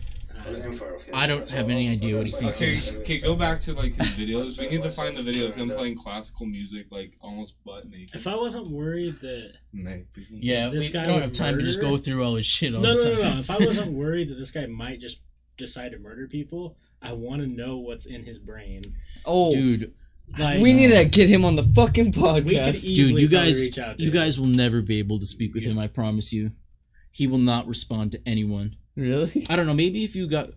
I'll let him fire off here. I don't have any idea what he thinks Okay, okay, go back to like his videos. We need to find the video of him playing classical music, like almost butt naked. If I wasn't worried that Maybe. Yeah, This guy don't have time to just go through all his shit all no, no, time. no, no. If I wasn't worried that this guy might just decide to murder people, I want to know what's in his brain. Oh, Dude, Like, we need to get him on the fucking podcast. dude, you guys, reach out to you him. guys will never be able to speak with him. I promise you. He will not respond to anyone. Really? I don't know. Maybe if you got,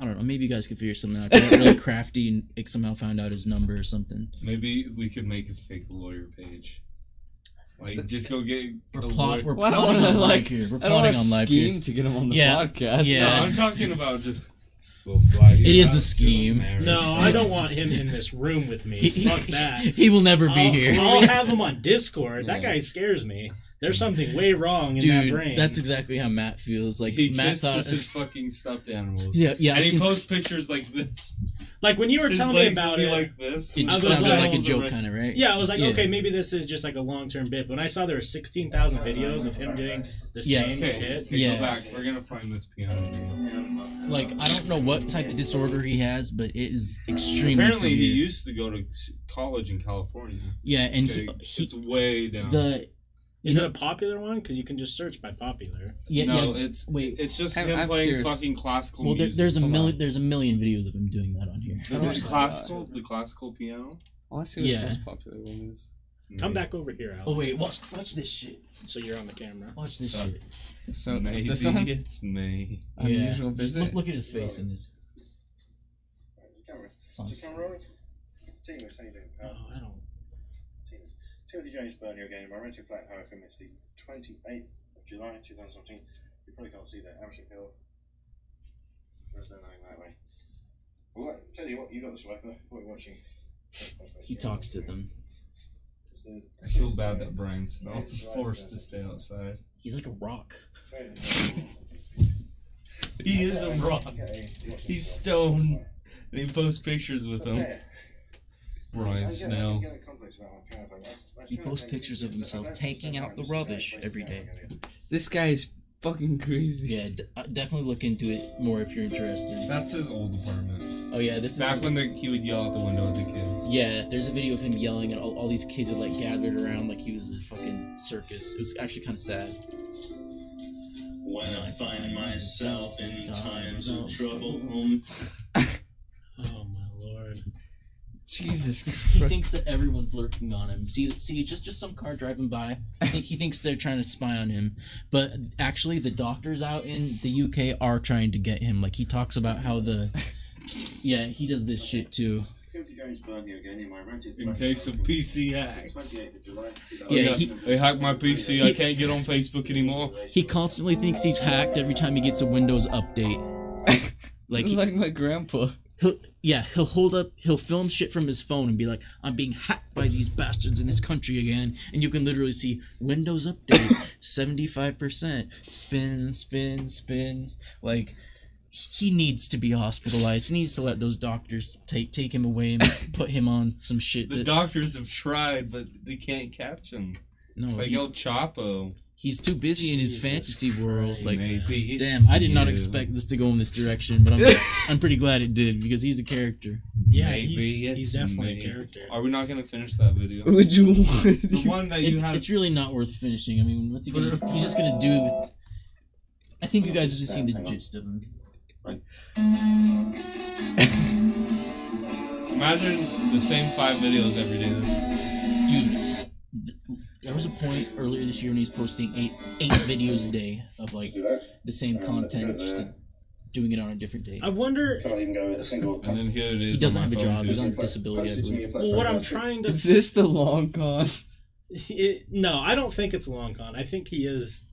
I don't know. Maybe you guys could figure something out. Get really crafty and like, somehow found out his number or something. Maybe we could make a fake lawyer page. Like, just go get. We're plot. We're Well, I don't plotting want on to live like. here. We're I don't want plotting to on live scheme here. to get him on the Yeah, podcast. yeah. No, No, I'm talking about just. We'll It is a scheme. No, I don't want him in this room with me. He, Fuck that. he will never be I'll, here. I'll have him on Discord. That Yeah. guy scares me. There's something way wrong in that Dude, brain. that's exactly how Matt feels. Like He Matt thought. his fucking stuffed animals. yeah, yeah. and I've he seen- posts pictures like this. like when you were His telling me about would be it. like this. it just was sounded like- like a joke, kind of, right? yeah, I was like, Yeah. okay, maybe this is just like a long term bit. But When I saw there were 16,000 videos of him doing the Yeah. same Okay, shit. okay, Yeah. go back. We're gonna find this piano. video. Like I don't know what type of disorder he has, but it is extremely Apparently, severe. he used to go to college in California. yeah, and Okay, he, it's way down. the Is it a popular one? Because you can just search by popular. yeah no, yeah. it's Wait, it's just I'm- him I'm playing curious. fucking classical well, there, there's a million. There's a million videos of him doing that on here. Is I it oh classical? The classical piano? Oh, I want to see what Yeah. his most popular one is. Hmm. Come back over here, Al. Oh wait, watch watch this shit. So you're on the camera. Watch this Sorry. shit. So Maybe this one, it's me. unusual Just visit. look, look at his face in this. Camera. Sounds Is the camera rolling? Timus, how you doing? Oh. I don't. Timus. Timothy James Byrne here again. My rented flat in High Wycombe. It's the 28th of July 2019. You probably can't see that. Amersham Hill. There's no knowing that way. Well, I tell you what, you got the swiper. What are you watching? He talks to them. I feel bad that Brian's not forced to stay outside. He's like a rock. He is a rock. He's stoned. And he posts pictures with him. Brian Snell. He posts pictures of himself taking out the rubbish every day. This guy is fucking crazy. Yeah, d- uh, definitely look into it more if you're interested. That's his old apartment. Oh yeah, this is Back is. when the, he would yell out the window at the kids. Yeah, there's a video of him yelling, and all, all these kids had like gathered around like he was a fucking circus. It was actually kind of sad. When I find myself in times of trouble, Oh my lord. Jesus He Christ. thinks that everyone's lurking on him. See, see, just just some car driving by. I think he thinks they're trying to spy on him, but actually, the doctors out in the UK are trying to get him. Like he talks about how the, yeah, he does this shit too. Timothy James Byrne here again in my rented In flat case of High Wycombe. PC hacks. the 28th of July. Yeah, he- They hacked my PC. I can't get on Facebook anymore. He constantly thinks he's hacked every time he gets a Windows update. Like, It's he- like my grandpa. He'll yeah he'll hold up he'll film shit from his phone and be like i'm being hacked by these bastards in this country again and you can literally see windows update 75% spin spin spin like he needs to be hospitalized he needs to let those doctors take take him away and put him on some shit The that, doctors have tried, but they can't catch him. no It's like he- El Chapo. He's too busy in his Jesus fantasy world Christ. like Maybe damn i did not you. expect this to go in this direction but i'm i'm pretty glad it did because he's a character Yeah, Maybe he's, he's definitely me. a character. Are we not gonna finish that video? Would you? The one that you it's, had. it's really not worth finishing. I mean, what's he gonna? He's just gonna do. With, I think you guys have just seen the gist of him. Imagine the same five videos every day. Dude, th- there was a point earlier this year when he's posting eight eight videos a day of like the same content, just to, doing it on a different day. I wonder. Can't even go with a single. And then here it is. He doesn't have a phone, job. He's on disability. I believe. Well, what I'm trying to. Is this the long con? It, no, I don't think it's a long con. I think he is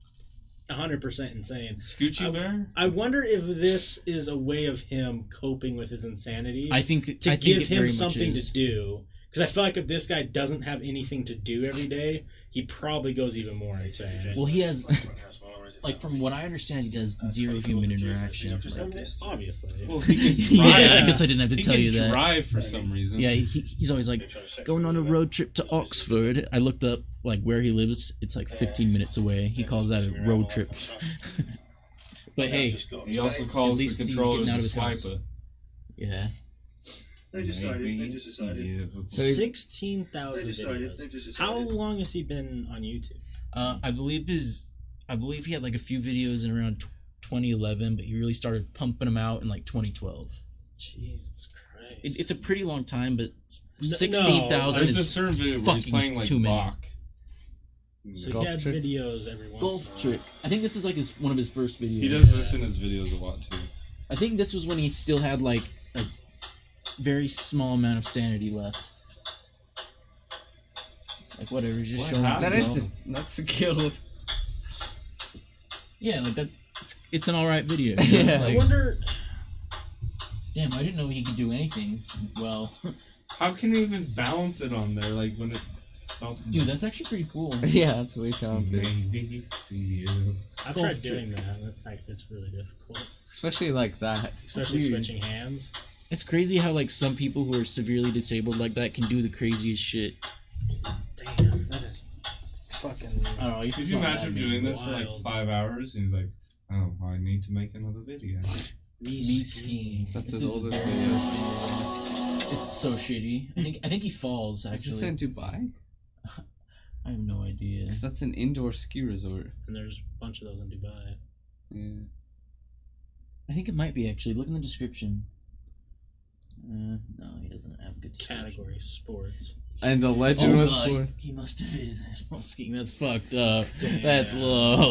100% insane. Scoochie I- Bear. I wonder if this is a way of him coping with his insanity I think to I think give it him very something to do. Because I feel like if this guy doesn't have anything to do every day, he probably goes even more insane. Well, he has like from what I understand, he does zero human interaction. Like, Obviously. Well, yeah, drive. I guess I didn't have to he tell can you that. drive for some reason. Yeah, he, he's always like going on a road trip to Oxford. I looked up like where he lives. It's like 15 minutes away. He calls that a road trip. but hey, He also calls least the controller getting out the of his house. swiper. yeah. They decided. Maybe They just it's decided. you. Sixteen thousand videos. they just How long has he been on YouTube? Uh, I believe his, I believe he had like a few videos in around tw 2011, but he really started pumping them out in like 2012. Jesus Christ! It, it's a pretty long time, but s- No, 16,000 There's a is certain video where he's fucking playing like too many. Bach. so golf he had trick? videos every once. golf in a while. trick. I think this is like his one of his first videos. He does this in his videos a lot too. I think this was when he still had like a very small amount of sanity left. Like whatever, just What showing off happened? That his is golf. that's skilled. Yeah, like that. It's, it's an all right video. Yeah. I wonder. damn, I didn't know he could do anything. Well, How can you even balance it on there? Like when it stops. dude, that's actually pretty cool. yeah, that's way talented. Maybe see you. I've Golf tried doing that. That's like it's really difficult, Especially like that. especially weird. switching hands. It's crazy how like some people who are severely disabled like that can do the craziest shit. Damn, that is fucking. I don't know. It's Could you not imagine amazing. doing this for like five hours? And he's like, "Oh, I need to make another video." Me Me skiing. skiing. That's This his oldest very video. first video. It's so shitty. I think I think he falls Is this actually. in Dubai? I have no idea. Because that's an indoor ski resort. And there's a bunch of those in Dubai. Yeah. I think it might be actually. Look in the description. Uh, no, he doesn't have good description. Category sports. And the legend Oh was god, born. he must have hit his head while skiing. That's fucked up. That's low.